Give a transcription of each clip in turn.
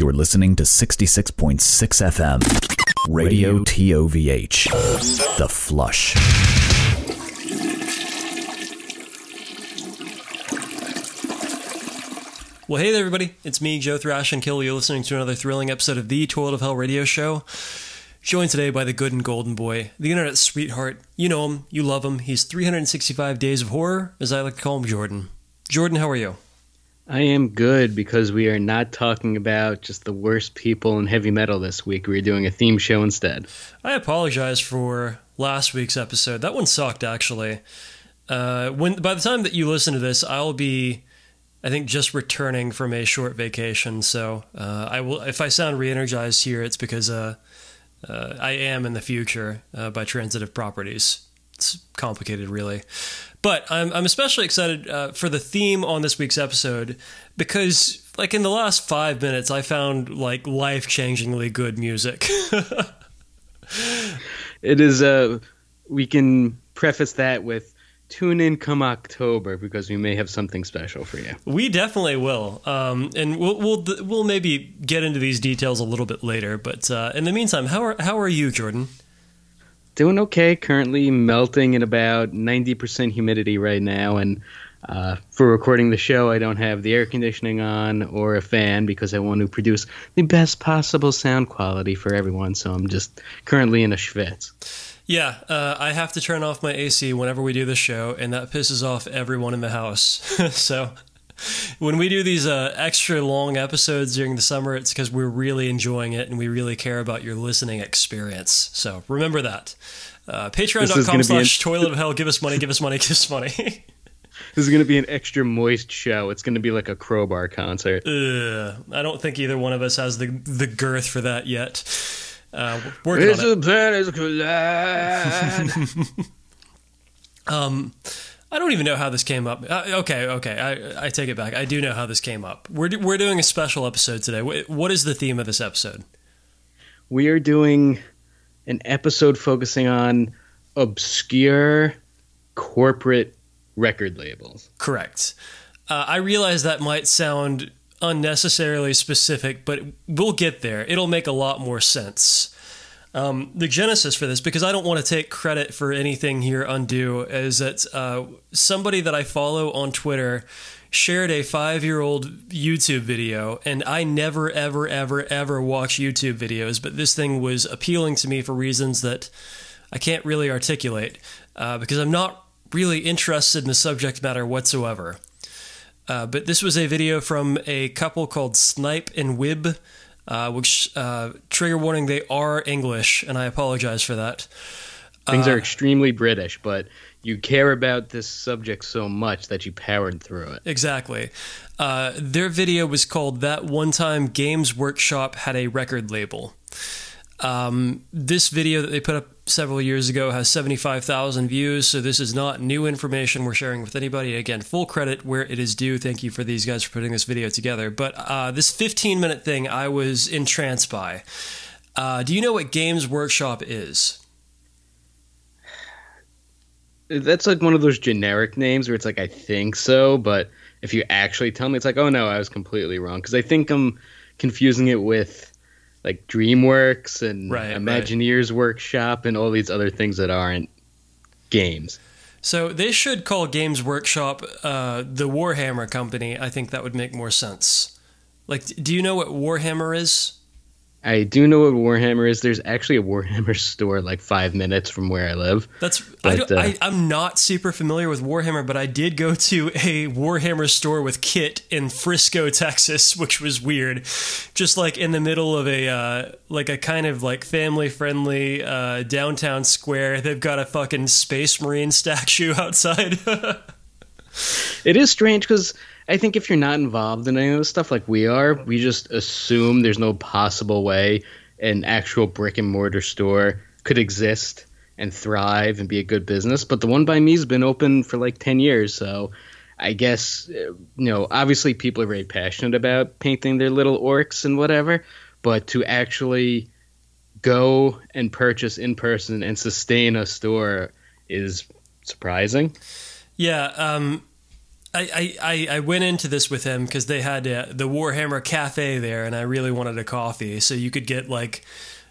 You're listening to 66.6 FM, Radio TOVH, The Flush. Well, hey there, everybody. It's me, Joe Thrash and Kill. You're listening to another thrilling episode of the Toilet ov Hell radio show. Joined today by the good and golden boy, the internet sweetheart. You know him, you love him. He's 365 Days of Horror, as I like to call him, Jordan. Jordan, how are you? I am good because we are not talking about just the worst people in heavy metal this week. We're doing a theme show instead. I apologize for last week's episode. That one sucked, actually. Uh, when by the time that you listen to this, I'll be, I think, just returning from a short vacation. So uh, I will. If I sound re-energized here, it's because uh, uh I am in the future uh, by transitive properties. It's complicated, really. But I'm, I'm especially excited uh, for the theme on this week's episode because, like, in the last five minutes, I found like life changingly good music. it is. Uh, we can preface that with tune in come October because we may have something special for you. We definitely will, um, and we'll, we'll we'll maybe get into these details a little bit later. But uh, in the meantime, how are how are you, Jordan? Doing okay. Currently melting at about 90% humidity right now. And uh, for recording the show, I don't have the air conditioning on or a fan because I want to produce the best possible sound quality for everyone. So I'm just currently in a schwitz. Yeah, uh, I have to turn off my AC whenever we do the show, and that pisses off everyone in the house. so when we do these uh, extra long episodes during the summer, it's because we're really enjoying it and we really care about your listening experience. So remember that. Uh, Patreon.com slash toilet of hell. Give us money, give us money, give us money. this is going to be an extra moist show. It's going to be like a crowbar concert. Uh, I don't think either one of us has the, the girth for that yet. Uh, working on it. collide. um, I don't even know how this came up. Uh, okay, okay, I, I take it back. I do know how this came up. We're, do, we're doing a special episode today. What is the theme of this episode? We are doing an episode focusing on obscure corporate record labels. Correct. Uh, I realize that might sound unnecessarily specific, but we'll get there. It'll make a lot more sense. Um, the genesis for this, because I don't want to take credit for anything here undue, is that uh, somebody that I follow on Twitter shared a five year old YouTube video, and I never, ever, ever, ever watch YouTube videos, but this thing was appealing to me for reasons that I can't really articulate uh, because I'm not really interested in the subject matter whatsoever. Uh, but this was a video from a couple called Snipe and Wib, uh, which, uh, trigger warning, they are English, and I apologize for that. Things are uh, extremely British, but you care about this subject so much that you powered through it. Exactly. Uh, their video was called That One Time Games Workshop Had a Record Label. Um, this video that they put up several years ago has 75,000 views, so this is not new information we're sharing with anybody. Again, full credit where it is due. Thank you for these guys for putting this video together. But uh, this 15 minute thing I was entranced by. Uh, do you know what Games Workshop is? That's like one of those generic names where it's like, I think so, but if you actually tell me, it's like, oh no, I was completely wrong. Because I think I'm confusing it with like DreamWorks and right, Imagineers right. Workshop and all these other things that aren't games. So they should call Games Workshop uh, the Warhammer Company. I think that would make more sense. Like, do you know what Warhammer is? I do know what Warhammer is. There's actually a Warhammer store like five minutes from where I live. That's but, I, uh, I am not super familiar with Warhammer, but I did go to a Warhammer store with Kit in Frisco, Texas, which was weird. Just like in the middle of a uh, like a kind of like family friendly uh, downtown square. They've got a fucking Space Marine statue outside. it is strange because I think if you're not involved in any of this stuff like we are, we just assume there's no possible way an actual brick and mortar store could exist and thrive and be a good business. But the one by me has been open for like 10 years. So I guess, uh, you know, obviously people are very passionate about painting their little orcs and whatever. But to actually go and purchase in person and sustain a store is surprising. Yeah. Um, I, I, I went into this with him because they had uh, the Warhammer Cafe there, and I really wanted a coffee. So you could get like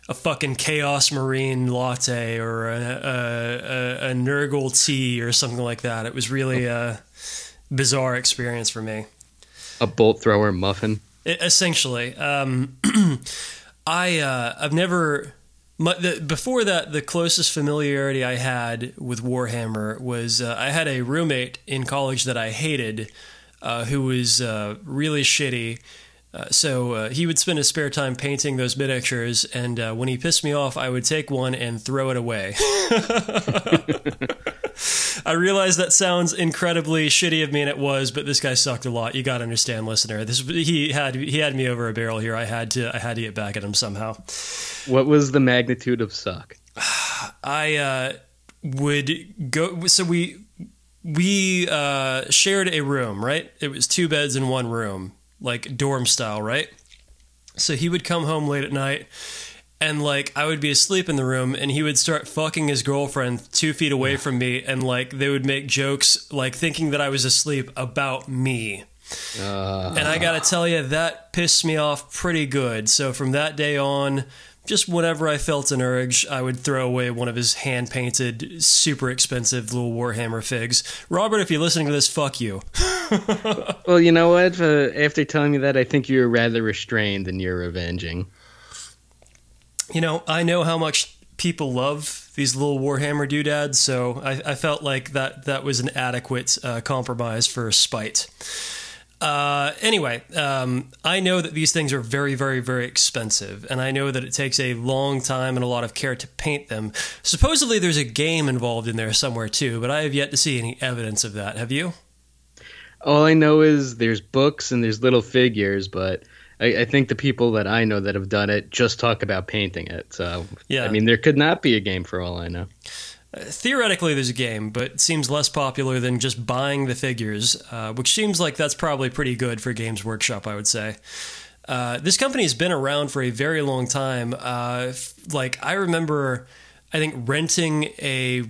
a fucking Chaos Marine latte or a, a, a, a Nurgle tea or something like that. It was really a bizarre experience for me. A bolt thrower muffin. It, essentially, um, I uh, I've never. My, the, before that, the closest familiarity I had with Warhammer was uh, I had a roommate in college that I hated, uh, who was uh, really shitty. Uh, so uh, he would spend his spare time painting those miniatures, and uh, when he pissed me off, I would take one and throw it away. I realize that sounds incredibly shitty of me, and it was, but this guy sucked a lot. You got to understand, listener. This he had he had me over a barrel here. I had to I had to get back at him somehow. What was the magnitude of suck? I uh, would go. So we we uh, shared a room, right? It was two beds in one room, like dorm style, right? So he would come home late at night and like I would be asleep in the room and he would start fucking his girlfriend two feet away from me and like they would make jokes like thinking that I was asleep about me. Uh, And I gotta tell you, that pissed me off pretty good. So from that day on, just whenever I felt an urge, I would throw away one of his hand painted, super expensive little Warhammer figs. Robert, if you're listening to this, fuck you. well, you know what? Uh, after telling me that, I think you're rather restrained than you're avenging. You know, I know how much people love these little Warhammer doodads, so I, I felt like that that was an adequate uh, compromise for spite. Uh, anyway, um, I know that these things are very, very, very expensive, and I know that it takes a long time and a lot of care to paint them. Supposedly, there's a game involved in there somewhere too, but I have yet to see any evidence of that. Have you? All I know is there's books and there's little figures, but I, I think the people that I know that have done it just talk about painting it. So, Yeah. I mean, there could not be a game for all I know. Theoretically, there's a game, but it seems less popular than just buying the figures, uh, which seems like that's probably pretty good for Games Workshop, I would say. Uh, this company has been around for a very long time. Uh, f- like, I remember, I think, renting a,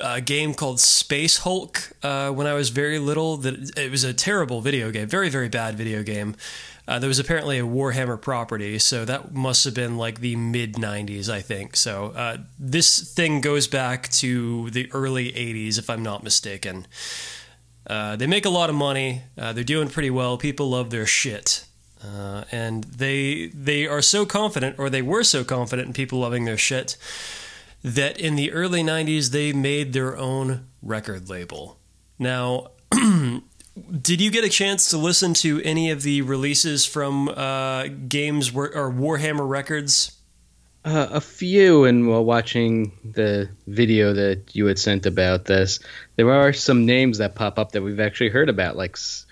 a game called Space Hulk uh, when I was very little. That It was a terrible video game, very, very bad video game. Uh, there was apparently a Warhammer property, so that must have been like the mid 90s, I think. So uh, this thing goes back to the early 80s, if I'm not mistaken. Uh, they make a lot of money. Uh, they're doing pretty well. People love their shit. Uh, and they they are so confident, or they were so confident in people loving their shit, that in the early 90s they made their own record label. Now, did you get a chance to listen to any of the releases from uh, games or Warhammer Records? Uh, a few, and while watching the video that you had sent about this, there are some names that pop up that we've actually heard about, like S-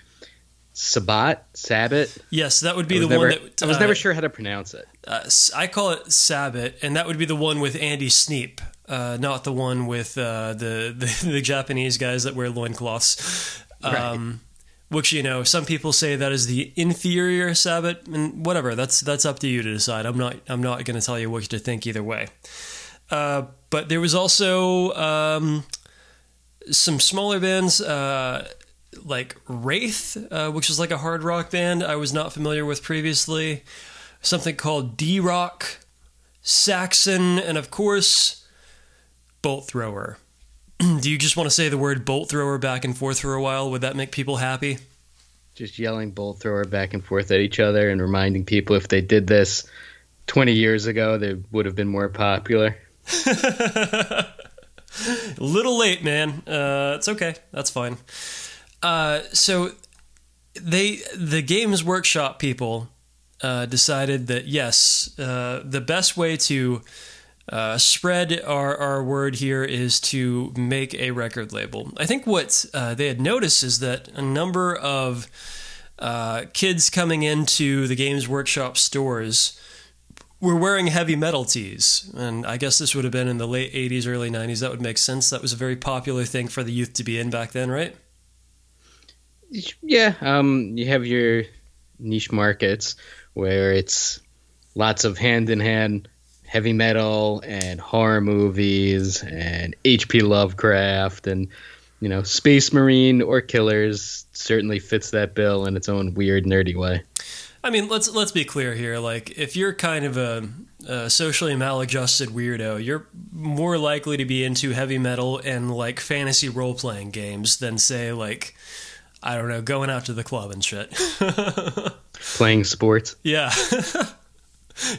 Sabat, Sabbat. Yes, that would be the never, one that I was uh, never sure how to pronounce it. uh, I call it Sabbat, and that would be the one with Andy Sneap, uh, not the one with uh, the, the the Japanese guys that wear loincloths. Um, Which you know, some people say that is the inferior Sabbat, and whatever. That's that's up to you to decide. I'm not I'm not going to tell you what to think either way. Uh, but there was also um, some smaller bands uh, like Wraith, uh, which is like a hard rock band I was not familiar with previously. Something called D-Rok, Saxon, and of course, Bolt Thrower. Do you just want to say the word bolt thrower back and forth for a while? Would that make people happy? Just yelling bolt thrower back and forth at each other and reminding people if they did this 20 years ago, they would have been more popular. A little late, man. Uh, it's okay. That's fine. Uh, so they the Games Workshop people uh, decided that yes, uh, the best way to uh, spread our, our word here is to make a record label. I think what uh, they had noticed is that a number of uh, kids coming into the Games Workshop stores were wearing heavy metal tees. And I guess this would have been in the late 80s, early 90s. That would make sense. That was a very popular thing for the youth to be in back then, right? Yeah, um, you have your niche markets where it's lots of hand in hand heavy metal and horror movies and H.P. Lovecraft and you know, Space Marine or Killers certainly fits that bill in its own weird, nerdy way. I mean, let's let's be clear here. Like, if you're kind of a, a socially maladjusted weirdo, you're more likely to be into heavy metal and like fantasy role playing games than say like, I don't know, going out to the club and shit. Playing sports. yeah.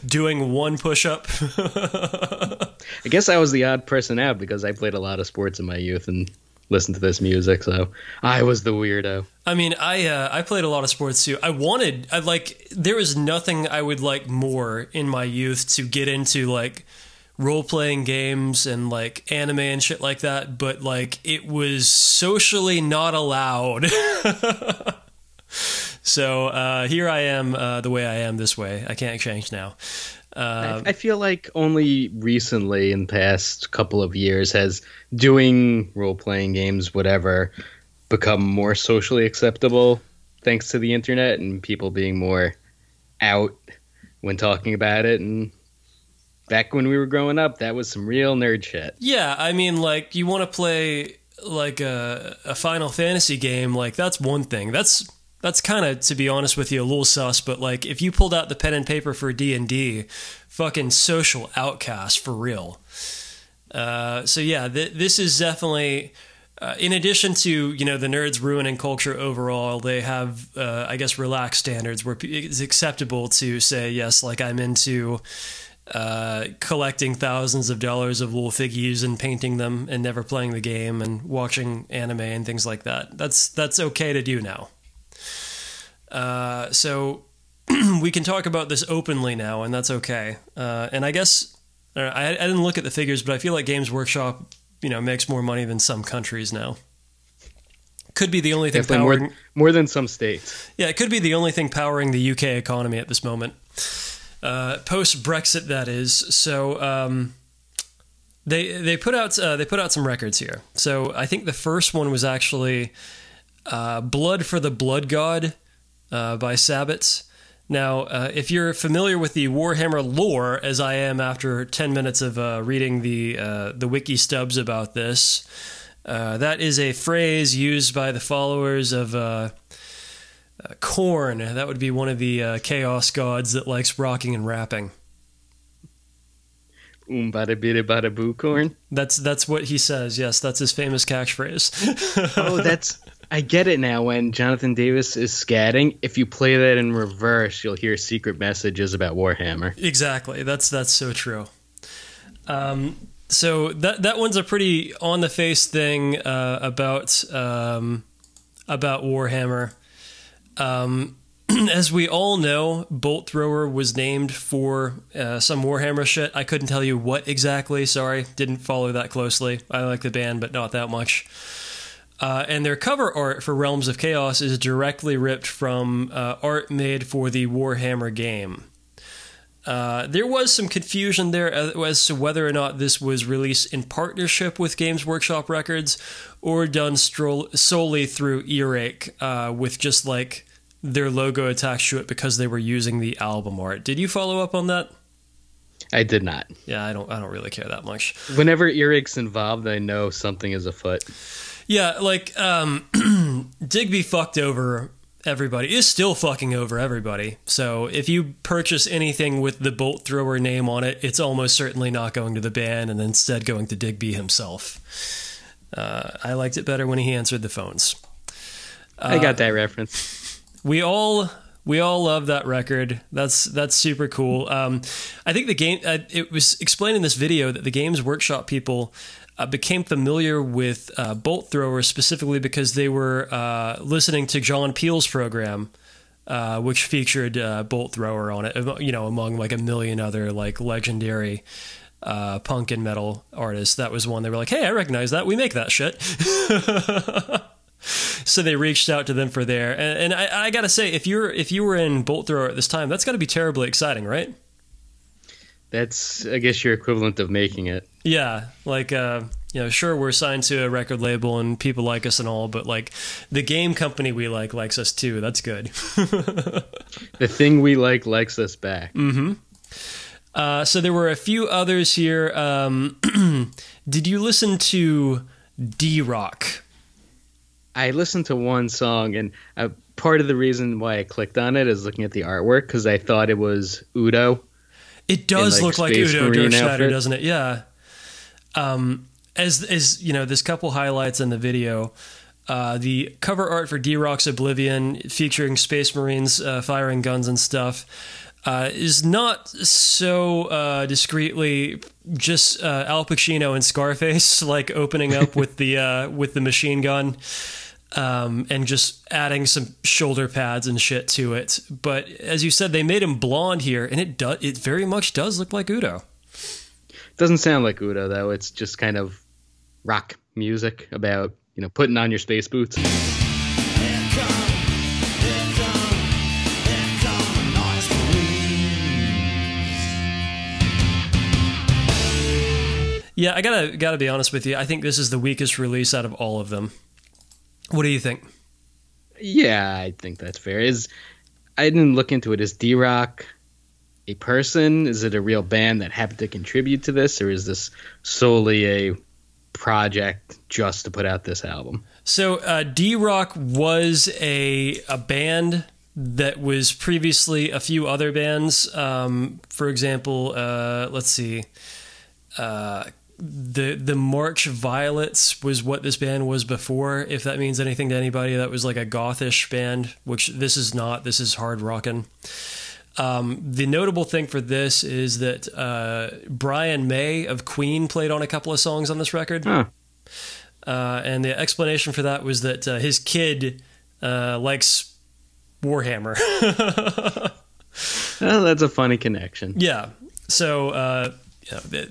Doing one push up. I guess I was the odd person out because I played a lot of sports in my youth and listened to this music, so I was the weirdo. I mean, I uh, I played a lot of sports too. I wanted, I like, there was nothing I would like more in my youth to get into like role playing games and like anime and shit like that. But like, it was socially not allowed. so uh, here I am, uh, the way I am this way. I can't change now. Uh, I, I feel like only recently, in the past couple of years, has doing role playing games, whatever, become more socially acceptable thanks to the internet and people being more out when talking about it. And back when we were growing up, that was some real nerd shit. Yeah, I mean, like you want to play like a, a Final Fantasy game, like that's one thing. That's that's kind of, to be honest with you, a little sus. But like, if you pulled out the pen and paper for D and D, fucking social outcast for real. Uh, so yeah, th- this is definitely. Uh, in addition to you know the nerds ruining culture overall, they have uh, I guess relaxed standards where it's acceptable to say yes, like I'm into uh, collecting thousands of dollars of little figures and painting them and never playing the game and watching anime and things like that. That's that's okay to do now. Uh, so we can talk about this openly now, and that's okay. Uh, and I guess uh, I, I didn't look at the figures, but I feel like Games Workshop, you know, makes more money than some countries now. Could be the only thing Definitely powering. more, more than some states. Yeah, it could be the only thing powering the UK economy at this moment. Uh, Post Brexit, that is. So um, they they put out uh, they put out some records here. So I think the first one was actually uh, "Blood for the Blood God" uh, by Sabbats. Now, uh, if you're familiar with the Warhammer lore, as I am after ten minutes of uh, reading the uh, the wiki stubs about this, uh, that is a phrase used by the followers of uh, uh, Korn. That would be one of the uh, chaos gods that likes rocking and rapping. Um, bada bida bada boo corn. That's that's what he says. Yes, that's his famous catchphrase. Oh, that's. I get it now. When Jonathan Davis is scatting, if you play that in reverse, you'll hear secret messages about Warhammer. exactly. That's that's so true. Um, so that that one's a pretty on the face thing uh, about um, about Warhammer. Um, as we all know, Bolt Thrower was named for uh, some Warhammer shit. I couldn't tell you what exactly. Sorry, didn't follow that closely. I like the band, but not that much. Uh, and their cover art for Realms of Chaos is directly ripped from uh, art made for the Warhammer game. Uh, there was some confusion there as to whether or not this was released in partnership with Games Workshop Records or done stroll- solely through Earache uh, with just like their logo attached to it because they were using the album art. Did you follow up on that? I did not. Yeah, I don't. I don't really care that much. Whenever Earache's involved, I know something is afoot. Yeah, like um, Digby fucked over everybody. Is still fucking over everybody. So if you purchase anything with the Bolt Thrower name on it, it's almost certainly not going to the band, and instead going to Digby himself. Uh, I liked it better when he answered the phones. I got that reference. we all we all love that record. That's that's super cool. Um, I think the game. Uh, it was explained in this video that the Games Workshop people uh, became familiar with uh, Bolt Thrower specifically because they were uh, listening to John Peel's program. Uh, which featured uh, Bolt Thrower on it, you know, among like a million other like legendary punk and metal artists. That was one they were like, "Hey, I recognize that. We make that shit." so they reached out to them for there, and, and I, I, gotta say, if you're if you were in Bolt Thrower at this time, that's got to be terribly exciting, right? That's, I guess, your equivalent of making it. Yeah, like uh, you know, sure we're signed to a record label and people like us and all, but like the game company we like likes us too. That's good. the thing we like likes us back. Mm-hmm. Uh, so there were a few others here. Um, did you listen to D-Rok? I listened to one song, and uh, part of the reason why I clicked on it is looking at the artwork because I thought it was Udo. It does like, look like Udo Marine Dirkschneider, doesn't it? Yeah. Um, as as you know, a couple highlights in the video. Uh, the cover art for D-Rok's Oblivion, featuring Space Marines uh, firing guns and stuff, uh, is not so uh, discreetly just uh, Al Pacino and Scarface, like opening up with the uh, with the machine gun. Um, and just adding some shoulder pads and shit to it, but as you said, they made him blonde here, and it does. It very much does look like Udo. It Doesn't sound like Udo though. It's just kind of rock music about you know putting on your space boots. Yeah, I gotta gotta be honest with you. I think this is the weakest release out of all of them. What do you think? Yeah, I think that's fair. Is I didn't look into it. Is D-Rok a person? Is it a real band that happened to contribute to this, or is this solely a project just to put out this album? So, uh, D Rock was a a band that was previously a few other bands. Um, for example, uh, let's see, uh, the the March Violets was what this band was before. If that means anything to anybody, that was like a gothish band, which this is not. This is hard rockin'. Um, the notable thing for this is that uh, Brian May of Queen played on a couple of songs on this record. Huh. Uh, and the explanation for that was that uh, his kid uh, likes Warhammer. Well, that's a funny connection. yeah. So, uh, you know,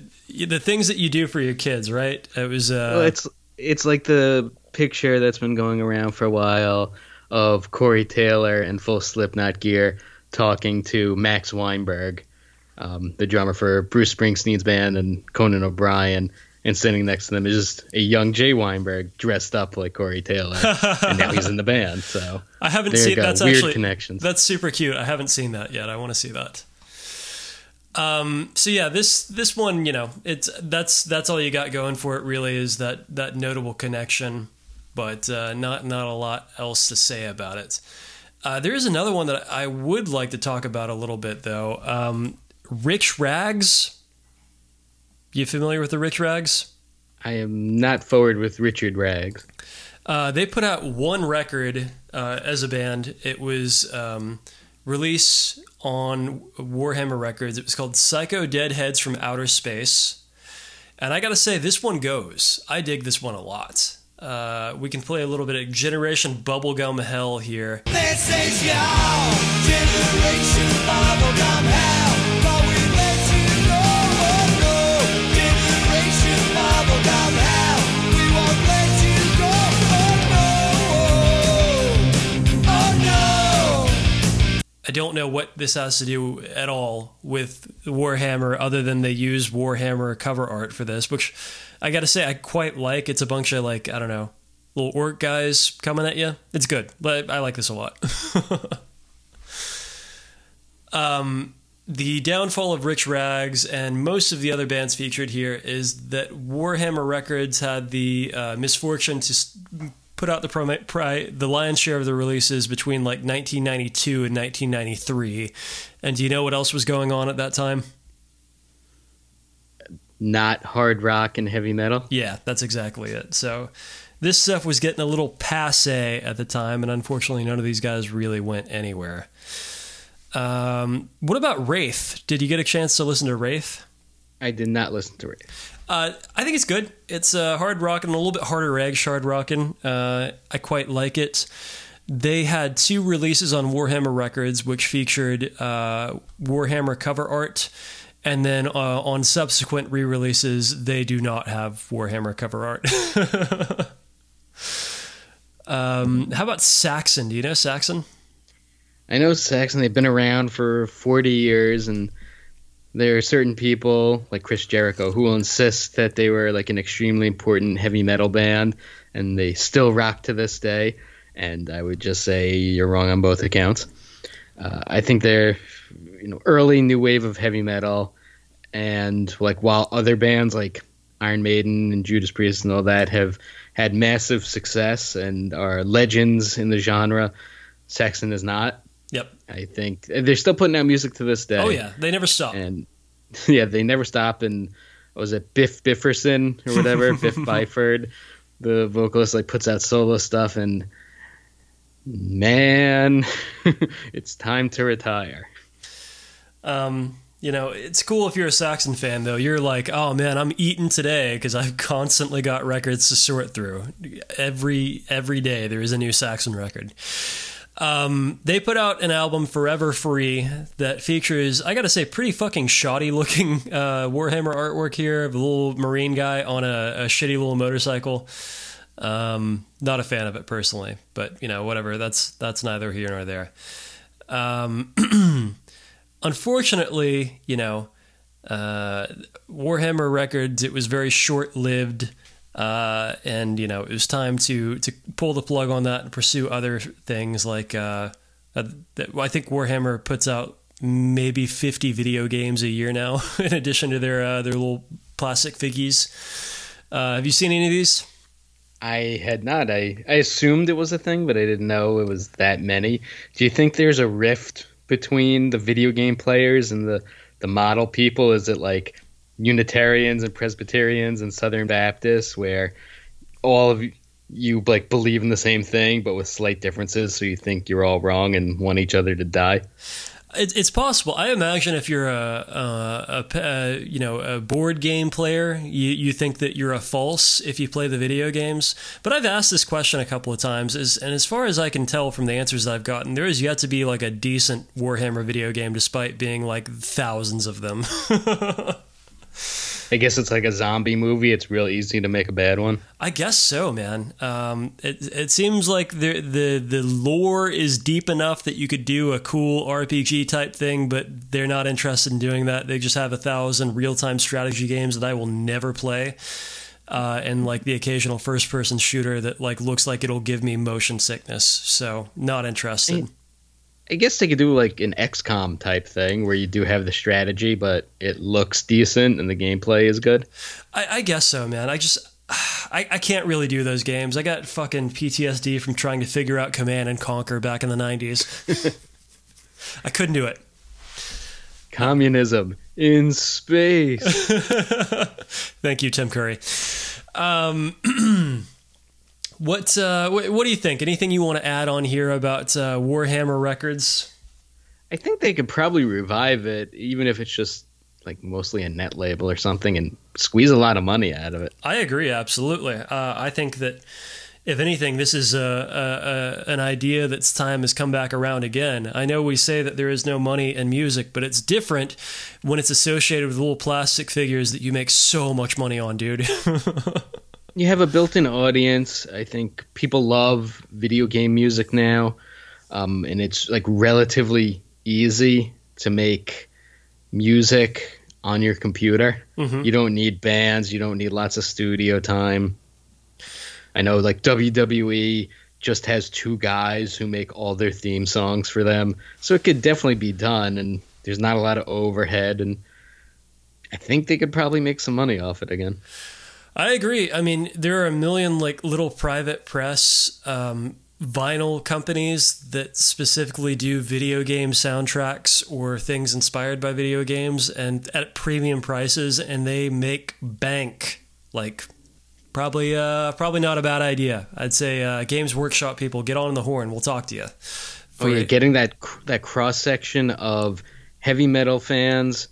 the things that you do for your kids, right? It was. Uh, Well, it's it's like the picture that's been going around for a while of Corey Taylor in full Slipknot gear talking to Max Weinberg, um, the drummer for Bruce Springsteen's band and Conan O'Brien, and sitting next to them is just a young Jay Weinberg dressed up like Corey Taylor, and now he's in the band. So I haven't seen that's weird actually connections. That's super cute. I haven't seen that yet. I want to see that. Um, so yeah, this this one, you know, it's that's that's all you got going for it. Really, is that that notable connection, but uh, not not a lot else to say about it. Uh, there is another one that I would like to talk about a little bit, though. Um, Rich Rags. You familiar with the Rich Rags? I am not forward with Richard Rags. Uh, they put out one record uh, as a band. It was um, released on Warhammer Records. It was called Psycho Deadheads from Outer Space. And I gotta say, this one goes. I dig this one a lot. Uh, we can play a little bit of Generation Bubblegum Hell here. This is your generation bubblegum hell. I don't know what this has to do at all with Warhammer, other than they use Warhammer cover art for this, which I gotta say I quite like. It's a bunch of like I don't know, little orc guys coming at you. It's good, but I like this a lot. um, the downfall of Rich Rags and most of the other bands featured here is that Warhammer Records had the uh, misfortune to put out the promi- pri- the lion's share of the releases between like 1992 and 1993. And do you know what else was going on at that time? Not hard rock and heavy metal. Yeah, that's exactly it. So this stuff was getting a little passe at the time, and unfortunately, none of these guys really went anywhere. Um, what about Wraith? Did you get a chance to listen to Wraith? I did not listen to it. Uh, I think it's good. It's uh, hard rocking, a little bit harder rag hard rocking. Uh, I quite like it. They had two releases on Warhammer Records, which featured uh, Warhammer cover art, and then uh, on subsequent re-releases, they do not have Warhammer cover art. um, how about Saxon? Do you know Saxon? I know Saxon, they've been around for 40 years, and there are certain people, like Chris Jericho, who will insist that they were like an extremely important heavy metal band, and they still rock to this day. And I would just say you're wrong on both accounts. Uh, I think they're, you know, early new wave of heavy metal, and like while other bands like Iron Maiden and Judas Priest and all that have had massive success and are legends in the genre. Saxon is not. Yep. I think they're still putting out music to this day. Oh yeah, they never stop. and yeah, they never stop. And what was it Biff Bifferson or whatever Biff Byford, the vocalist, like puts out solo stuff, and man, it's time to retire. Um, you know, it's cool if you're a Saxon fan, though. You're like, oh man, I'm eating today because I've constantly got records to sort through. Every every day there is a new Saxon record. Um, they put out an album, Forever Free, that features, I gotta say, pretty fucking shoddy looking uh, Warhammer artwork here of a little marine guy on a, a shitty little motorcycle. Um, not a fan of it personally, but you know, whatever. That's that's neither here nor there. Um, unfortunately, you know, uh, Warhammer Records, it was very short lived. Uh, and you know, it was time to to pull the plug on that and pursue other things like uh, uh, I think Warhammer puts out maybe 50 video games a year now, in addition to their uh, their little plastic figgies. Uh, have you seen any of these? I had not. I, I assumed it was a thing, but I didn't know it was that many. Do you think there's a rift between the video game players and the, the model people? Is it like Unitarians and Presbyterians and Southern Baptists where all of you like believe in the same thing but with slight differences so you think you're all wrong and want each other to die? It, it's possible. I imagine if you're a, a, a, you know a board game player, you, you think that you're a false if you play the video games. But I've asked this question a couple of times, is, and as far as I can tell from the answers that I've gotten, there is yet to be like a decent Warhammer video game, despite being like thousands of them. I guess it's like a zombie movie. It's real easy to make a bad one. I guess so, man. Um, it it seems like the the the lore is deep enough that you could do a cool RPG type thing, but they're not interested in doing that. They just have a thousand real time strategy games that I will never play, uh, and like the occasional first person shooter that like looks like it'll give me motion sickness. So not interested. I guess they could do like an XCOM type thing where you do have the strategy, but it looks decent and the gameplay is good. I, I guess so, man. I just. I, I can't really do those games. I got fucking PTSD from trying to figure out Command and Conquer back in the 90s. I couldn't do it. Communism in space. Thank you, Tim Curry. Um, what, uh, what what do you think? Anything you want to add on here about uh, Warhammer Records? I think they could probably revive it, even if it's just like mostly a net label or something, and squeeze a lot of money out of it. I agree, absolutely. Uh, I think that if anything, this is a, a, a, an idea that's time has come back around again. I know we say that there is no money in music, but it's different when it's associated with little plastic figures that you make so much money on, dude. You have a built-in audience. I think people love video game music now, um, and it's like relatively easy to make music on your computer. Mhm. You don't need bands. You don't need lots of studio time. I know, like WWE just has two guys who make all their theme songs for them, so it could definitely be done. And there's not a lot of overhead, and I think they could probably make some money off it again. I agree. I mean, there are a million like little private press um, vinyl companies that specifically do video game soundtracks or things inspired by video games and at premium prices, and they make bank. Like, probably, uh, probably not a bad idea. I'd say, uh, Games Workshop people, get on the horn. We'll talk to you. Oh yeah, getting that cr- that cross section of heavy metal fans,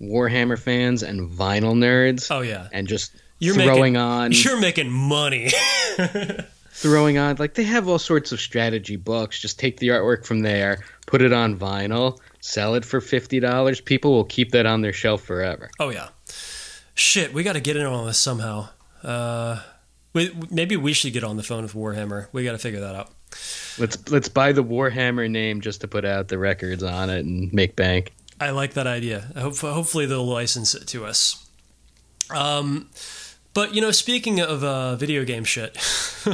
Warhammer fans, and vinyl nerds, oh yeah, and just you're throwing making, on You're making money. throwing on like they have all sorts of strategy books. Just take the artwork from there, put it on vinyl, sell it for fifty dollars. People will keep that on their shelf forever. Oh yeah, shit. We got to get in on this somehow. Uh, we, maybe we should get on the phone with Warhammer. We got to figure that out. Let's let's buy the Warhammer name just to put out the records on it and make bank. I like that idea. I hope, hopefully they'll license it to us. Um, but you know, speaking of uh, video game shit, uh,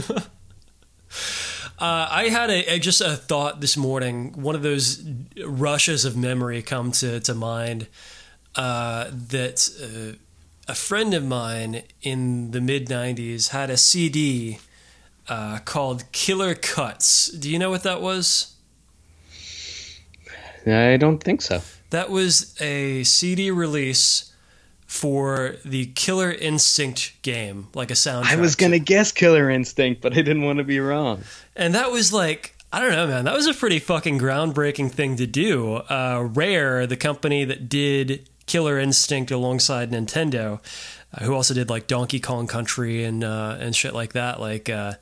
I had a, a just a thought this morning. One of those rushes of memory come to to mind uh, that uh, a friend of mine in the mid 90s had a CD uh, called Killer Cuts. Do you know what that was? I don't think so. That was a CD release for the Killer Instinct game, like a soundtrack. I was gonna guess Killer Instinct, but I didn't want to be wrong. And that was like, I don't know, man. That was a pretty fucking groundbreaking thing to do. Uh, Rare, the company that did Killer Instinct alongside Nintendo, uh, who also did like Donkey Kong Country and uh, and shit like that, like. Uh,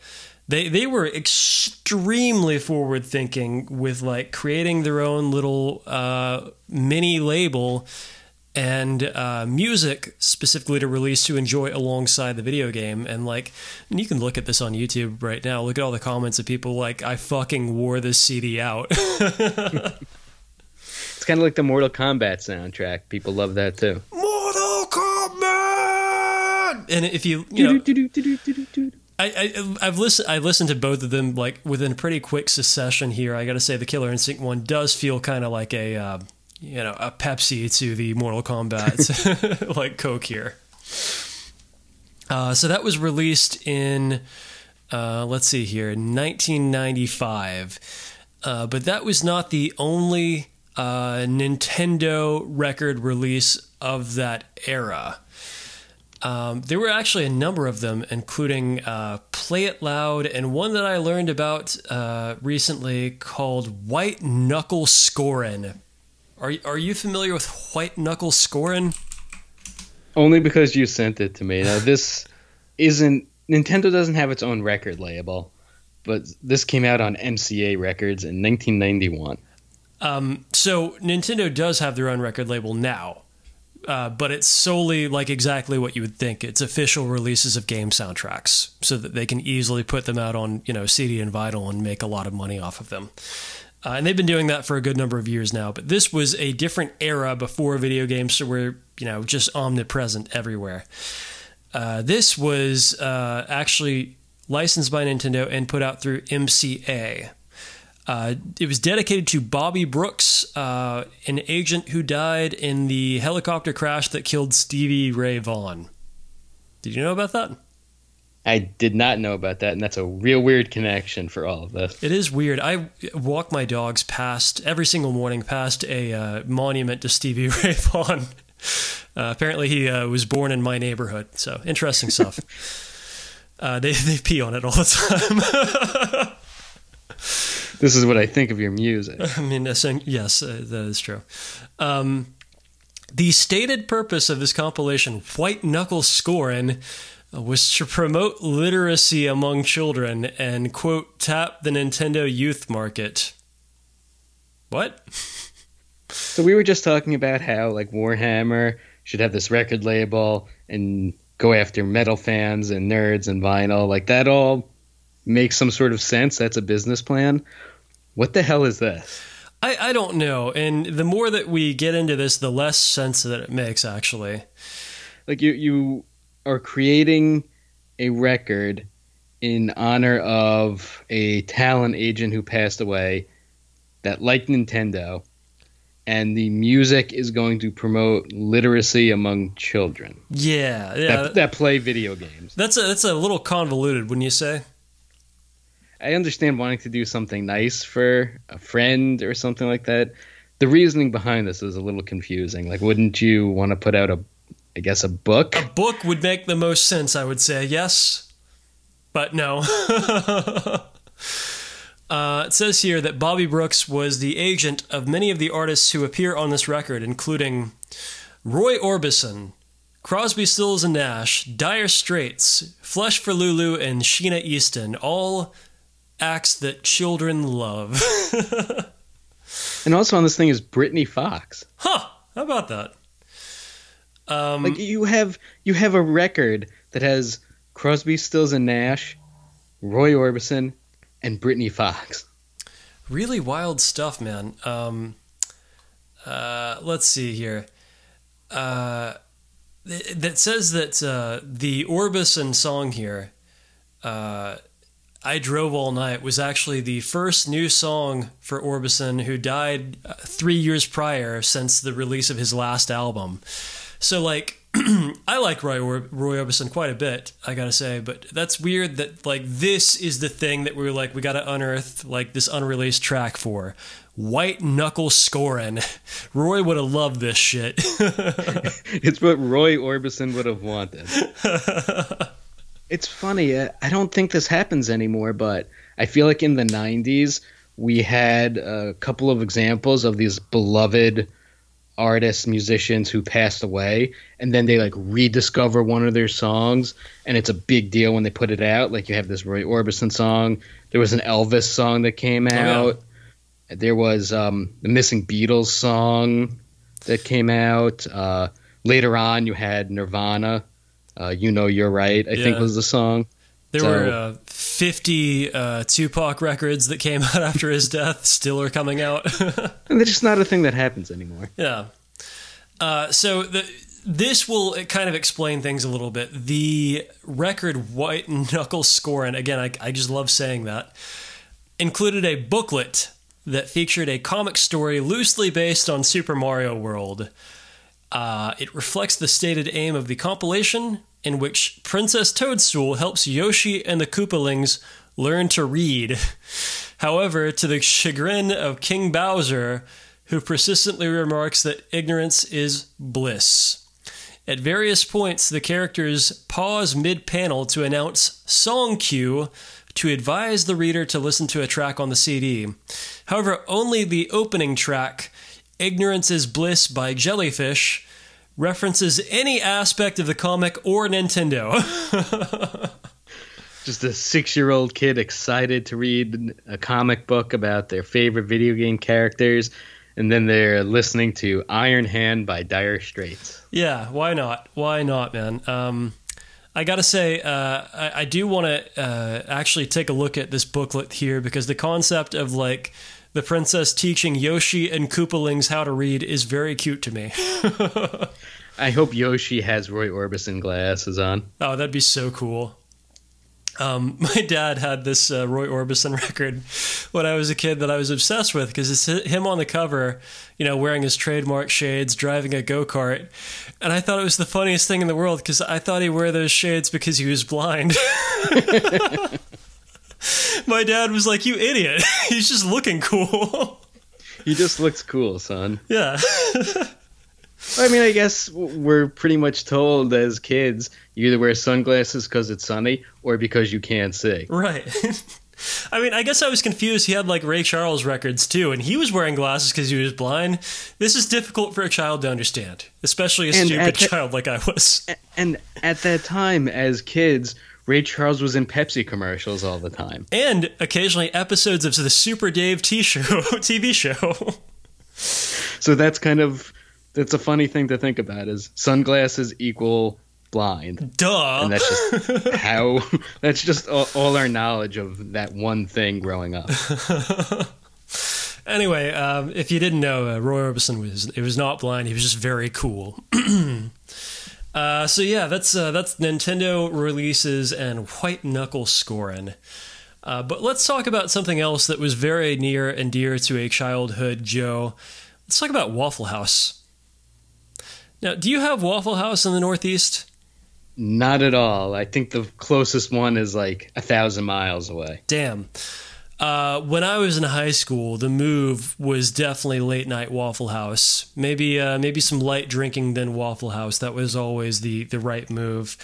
they, they were extremely forward thinking with like creating their own little uh, mini label and uh, music specifically to release to enjoy alongside the video game. And like, and you can look at this on YouTube right now. Look at all the comments of people like, "I fucking wore this CD out." It's kind of like the Mortal Kombat soundtrack. People love that too. Mortal Kombat. And if you you know, I, I I've listened I've listened to both of them like within a pretty quick succession here. I got to say the Killer Instinct one does feel kind of like a uh, you know a Pepsi to the Mortal Kombat like Coke here. Uh, so that was released in uh, let's see here 1995, uh, but that was not the only uh, Nintendo record release of that era. Um, there were actually a number of them, including uh, Play It Loud and one that I learned about uh, recently called White Knuckle Scorin'. Are, are you familiar with White Knuckle scoring? Only because you sent it to me. Now this isn't Nintendo doesn't have its own record label, but this came out on MCA Records in 1991. Um, so Nintendo does have their own record label now, uh, but it's solely like exactly what you would think. It's official releases of game soundtracks, so that they can easily put them out on you know CD and vinyl and make a lot of money off of them. Uh, and they've been doing that for a good number of years now. But this was a different era before video games were you know just omnipresent everywhere. Uh, this was uh, actually licensed by Nintendo and put out through MCA. Uh, it was dedicated to Bobby Brooks, uh, an agent who died in the helicopter crash that killed Stevie Ray Vaughan. Did you know about that? I did not know about that, and that's a real weird connection for all of us. It is weird. I walk my dogs past every single morning past a uh, monument to Stevie Ray Vaughan. Uh, apparently, he uh, was born in my neighborhood. So interesting stuff. uh, they they pee on it all the time. This is what I think of your music. I mean, yes, uh, that is true. Um, the stated purpose of this compilation, White Knuckle Scorin', uh, was to promote literacy among children and, quote, tap the Nintendo youth market. What? So we were just talking about how like Warhammer should have this record label and go after metal fans and nerds and vinyl. Like that all makes some sort of sense. That's a business plan. What the hell is this? I, I don't know. And the more that we get into this, the less sense that it makes, actually. Like you you are creating a record in honor of a talent agent who passed away that liked Nintendo and the music is going to promote literacy among children Yeah, yeah. that, that play video games. That's a, that's a little convoluted, wouldn't you say? I understand wanting to do something nice for a friend or something like that. The reasoning behind this is a little confusing. Like, wouldn't you want to put out a, I guess, a book? A book would make the most sense, I would say. Yes, but no. uh, it says here that Bobby Brooks was the agent of many of the artists who appear on this record, including Roy Orbison, Crosby, Stills and Nash, Dire Straits, Flesh for Lulu, and Sheena Easton. All acts that children love. And also on this thing is Britny Fox. huh? How about that? Um, Like you have you have a record that has Crosby, Stills and Nash, Roy Orbison, and Britny Fox. really wild stuff, man. Um, uh, let's see here. Uh, th- that says that uh, the Orbison song here, uh, "I Drove All Night," was actually the first new song for Orbison, who died uh, three years prior since the release of his last album. So, like, I like Roy Roy Orbison quite a bit, I gotta say, but that's weird that like this is the thing that we are like we gotta unearth like this unreleased track for. White knuckle scoring. Roy would have loved this shit. It's what Roy Orbison would have wanted. it's funny. I don't think this happens anymore, but I feel like in the 90s, we had a couple of examples of these beloved artists, musicians who passed away, and then they like rediscover one of their songs, and it's a big deal when they put it out. Like you have this Roy Orbison song. There was an Elvis song that came yeah. out. There was um, the Missing Beatles song that came out. Uh, later on, you had Nirvana. Uh, you know, you're right. I think Yeah. was the song. There So- were uh, 50 uh, Tupac records that came out after his death, still are coming out. And it's just not a thing that happens anymore. Yeah. Uh, so the, this will kind of explain things a little bit. The record White Knuckle Scoring, again, I, I just love saying that, included a booklet that featured a comic story loosely based on Super Mario World. Uh, it reflects the stated aim of the compilation, in which Princess Toadstool helps Yoshi and the Koopalings learn to read. However, to the chagrin of King Bowser, who persistently remarks that ignorance is bliss. At various points, the characters pause mid panel to announce song cue to advise the reader to listen to a track on the CD. However, only the opening track, Ignorance is Bliss by Jellyfish, references any aspect of the comic or Nintendo. Just a six year old kid excited to read a comic book about their favorite video game characters, and then they're listening to Iron Hand by Dire Straits. Yeah, why not? Why not, man? Um, I gotta say, uh, I, I do want to uh, actually take a look at this booklet here because the concept of like the princess teaching Yoshi and Koopalings how to read is very cute to me. I hope Yoshi has Roy Orbison glasses on. Oh, that'd be so cool. Um, my dad had this uh, Roy Orbison record when I was a kid that I was obsessed with because it's him on the cover, you know, wearing his trademark shades, driving a go kart. And I thought it was the funniest thing in the world because I thought he wore those shades because he was blind. my dad was like, You idiot. He's just looking cool. He just looks cool, son. yeah. I mean, I guess we're pretty much told as kids you either wear sunglasses because it's sunny or because you can't see. Right. I mean, I guess I was confused. He had like Ray Charles records too, and he was wearing glasses because he was blind. This is difficult for a child to understand, especially a And stupid the- child like I was. And at that time, as kids, Ray Charles was in Pepsi commercials all the time. And occasionally episodes of the Super Dave T show TV show. So that's kind of that's a funny thing to think about is sunglasses equal blind. Duh. And that's just how that's just all, all our knowledge of that one thing growing up. Anyway, um, if you didn't know, uh, Roy Orbison was it was not blind. He was just very cool. uh, so yeah, that's uh, that's Nintendo releases and white knuckle scoring. Uh, but let's talk about something else that was very near and dear to a childhood, Joe. Let's talk about Waffle House. Now, do you have Waffle House in the Northeast? Not at all. I think the closest one is like a thousand miles away. Damn. Uh, when I was in high school, the move was definitely late night Waffle House. Maybe uh, maybe some light drinking than Waffle House. That was always the the right move.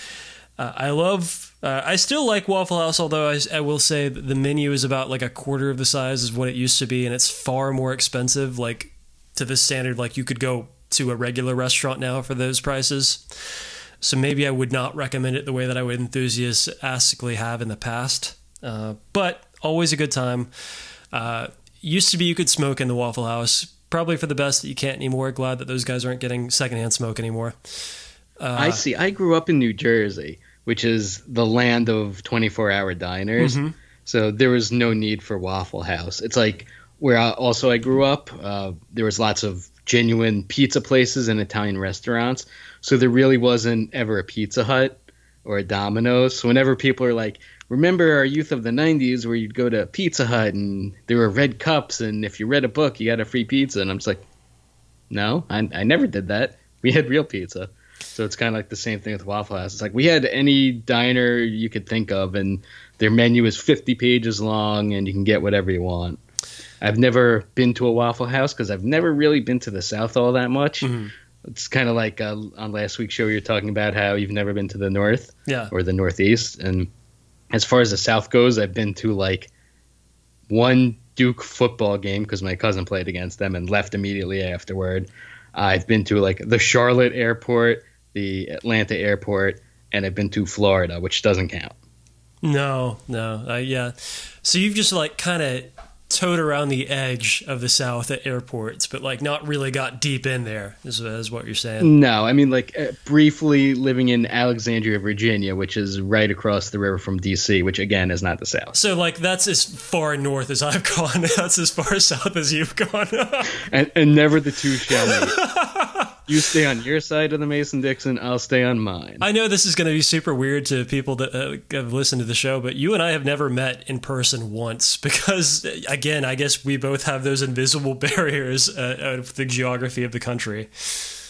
Uh, I love. Uh, I still like Waffle House, although I, I will say that the menu is about like a quarter of the size as what it used to be, and it's far more expensive. Like to the standard, like you could go to a regular restaurant now for those prices. So maybe I would not recommend it the way that I would enthusiastically have in the past. Uh, but always a good time. Uh, used to be you could smoke in the Waffle House. Probably for the best that you can't anymore. Glad that those guys aren't getting secondhand smoke anymore. I see. I grew up in New Jersey, which is the land of 24 hour diners. Mhm. So there was no need for Waffle House. It's like where I, also I grew up, uh, there was lots of genuine pizza places and Italian restaurants. So there really wasn't ever a Pizza Hut or a Domino's. So whenever people are like, remember our youth of the 90s where you'd go to Pizza Hut and there were red cups and if you read a book, you got a free pizza. And I'm just like, no, I, I never did that. We had real pizza. So it's kind of like the same thing with Waffle House. It's like we had any diner you could think of, and their menu is 50 pages long, and you can get whatever you want. I've never been to a Waffle House because I've never really been to the South all that much. It's kind of like uh, on last week's show, you were talking about how you've never been to the North Yeah. or the Northeast. And as far as the South goes, I've been to like one Duke football game because my cousin played against them and left immediately afterward. I've been to like the Charlotte airport, the Atlanta airport, and I've been to Florida, which doesn't count. No, no, uh, yeah. So you've just like kind of towed around the edge of the South at airports, but like not really got deep in there. Is, is what you're saying? No, I mean like uh, briefly living in Alexandria, Virginia, which is right across the river from DC, which again is not the South. So like that's as far north as I've gone. That's as far south as you've gone. And, and never the two shall meet. you stay on your side of the Mason Dixon, I'll stay on mine. I know this is going to be super weird to people that uh, have listened to the show, but you and I have never met in person once because, again, I guess we both have those invisible barriers uh, of the geography of the country.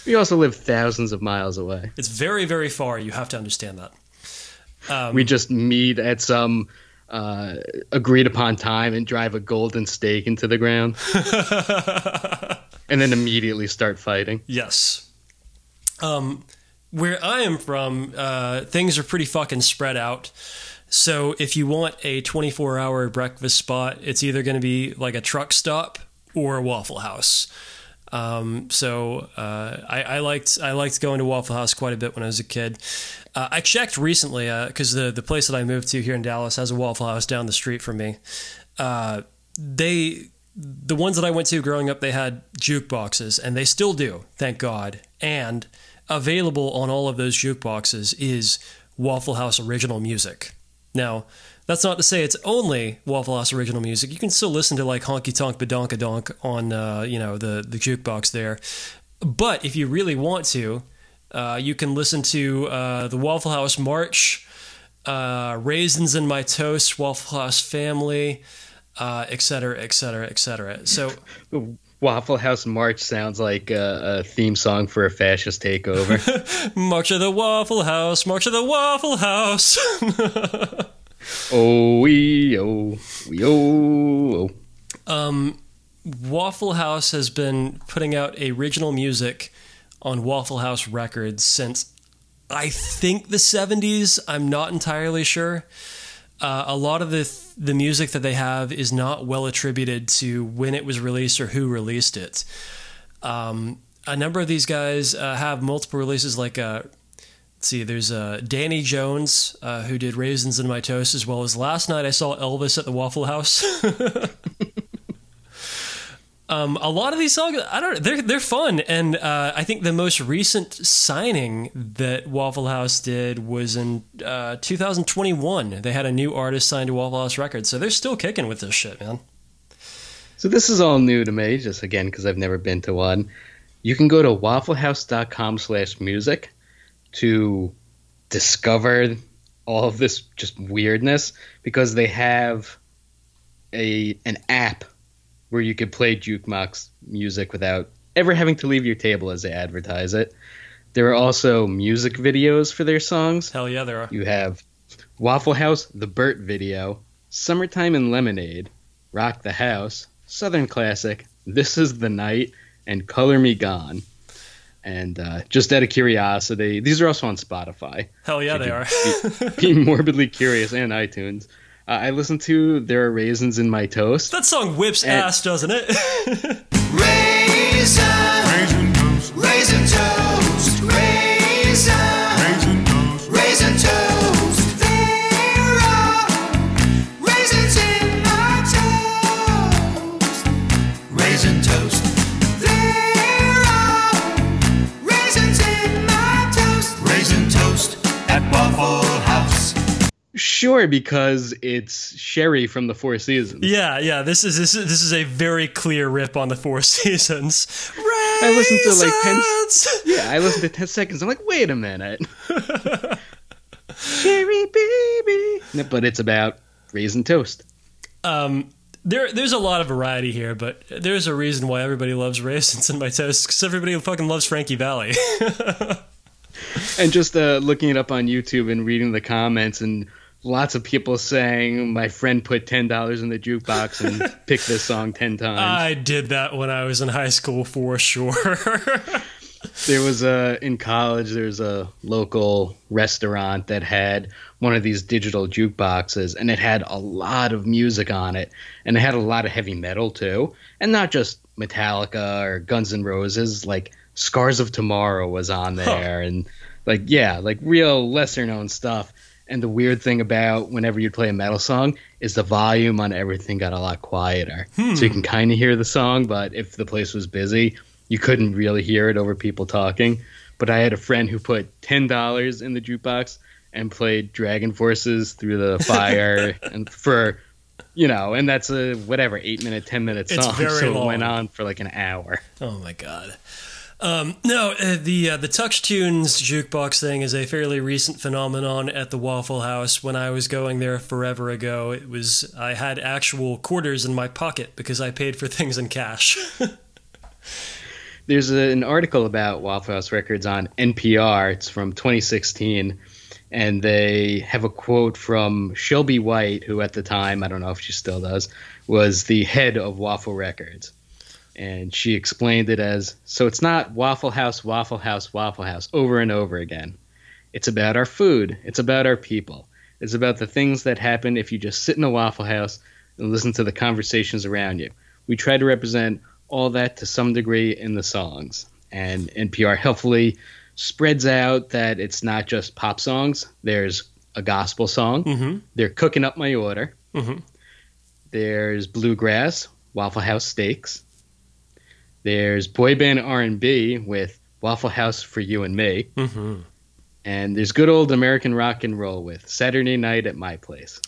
We also live thousands of miles away. It's very, very far. You have to understand that. we just meet at some uh, agreed upon time and drive a golden stake into the ground. and then immediately start fighting. Yes. Um, where I am from, uh, things are pretty fucking spread out. So if you want a 24 hour breakfast spot, it's either going to be like a truck stop or a Waffle House. Um, so uh, I, I liked I liked going to Waffle House quite a bit when I was a kid. Uh, I checked recently because the the place that I moved to here in Dallas has a Waffle House down the street from me. Uh, they the ones that I went to growing up, they had jukeboxes, and they still do, thank God. And available on all of those jukeboxes is Waffle House original music. Now, that's not to say it's only Waffle House original music. You can still listen to like Honky Tonk Badonka Donk on uh, you know the the jukebox there. But if you really want to, uh, you can listen to uh, the Waffle House March, uh, Raisins in My Toast, Waffle House Family, uh, et cetera, et cetera, et cetera. So Waffle House March sounds like a, a theme song for a fascist takeover. March of the Waffle House, March of the Waffle House. oh, we, oh, we, oh, oh. Waffle House has been putting out original music on Waffle House Records since I think the 70s. I'm not entirely sure. Uh, a lot of the the music that they have is not well attributed to when it was released or who released it. Um, a number of these guys uh, have multiple releases. Like, uh, see, there's uh, Danny Jones uh, who did "Raisins in My Toast," as well as last night I saw Elvis at the Waffle House. Um, a lot of these songs, I don't. They're they're fun, and uh, I think the most recent signing that Waffle House did was in uh, 2021. They had a new artist signed to Waffle House Records, so they're still kicking with this shit, man. So this is all new to me, just again because I've never been to one. You can go to wafflehouse.com slash music to discover all of this just weirdness because they have a an app where you could play jukebox music without ever having to leave your table as they advertise it. There are also music videos for their songs. Hell yeah, there are. You have Waffle House, the Burt video, Summertime and Lemonade, Rock the House, Southern Classic, This Is the Night, and Color Me Gone. And uh, just out of curiosity, these are also on Spotify. Hell yeah, they are. Be morbidly curious and iTunes. Uh, I listened to There Are Raisins in My Toast. that song whips And- ass, doesn't it? Raisin, Raisin toast, raisin toast, Sure, because it's Sherry from the Four Seasons. yeah, yeah. This is this is this is a very clear rip on the Four Seasons. I listened to, like, 10 Raisins! Yeah, I listened to 10 seconds. I'm like, wait a minute. Sherry, baby. But it's about raisin toast. Um, there, there's a lot of variety here, but there's a reason why everybody loves raisins in my toast because everybody fucking loves Frankie Valli. and just uh, looking it up on YouTube and reading the comments and lots of people saying my friend put ten dollars in the jukebox and picked this song ten times. I did that when I was in high school for sure. there was a in college. There's a local restaurant that had one of these digital jukeboxes, and it had a lot of music on it, and it had a lot of heavy metal too, and not just Metallica or Guns N' Roses. Like Scars of Tomorrow was on there, and like yeah, like real lesser known stuff. And the weird thing about whenever you'd play a metal song is the volume on everything got a lot quieter. Hmm. So you can kind of hear the song, but if the place was busy, you couldn't really hear it over people talking. But I had a friend who put ten dollars in the jukebox and played DragonForce's through the fire and for you know, and that's a whatever eight minute, ten minute song. so it went on for like an hour. Oh my god. Um, no, uh, the uh, the Touch Tunes jukebox thing is a fairly recent phenomenon at the Waffle House. When I was going there forever ago, it was I had actual quarters in my pocket because I paid for things in cash. There's a, an article about Waffle House Records on NPR. It's from 2016, and they have a quote from Shelby White, who at the time, I don't know if she still does, was the head of Waffle Records. And she explained it as so it's not Waffle House, Waffle House, Waffle House over and over again. It's about our food, it's about our people, it's about the things that happen if you just sit in a Waffle House and listen to the conversations around you. We try to represent all that to some degree in the songs. And NPR helpfully spreads out that it's not just pop songs. There's a gospel song. Mhm. They're cooking up my order. Mhm. There's bluegrass, Waffle House steaks. There's boy band R&B with Waffle House for you and me. hmm And there's good old American rock and roll with Saturday Night at My Place.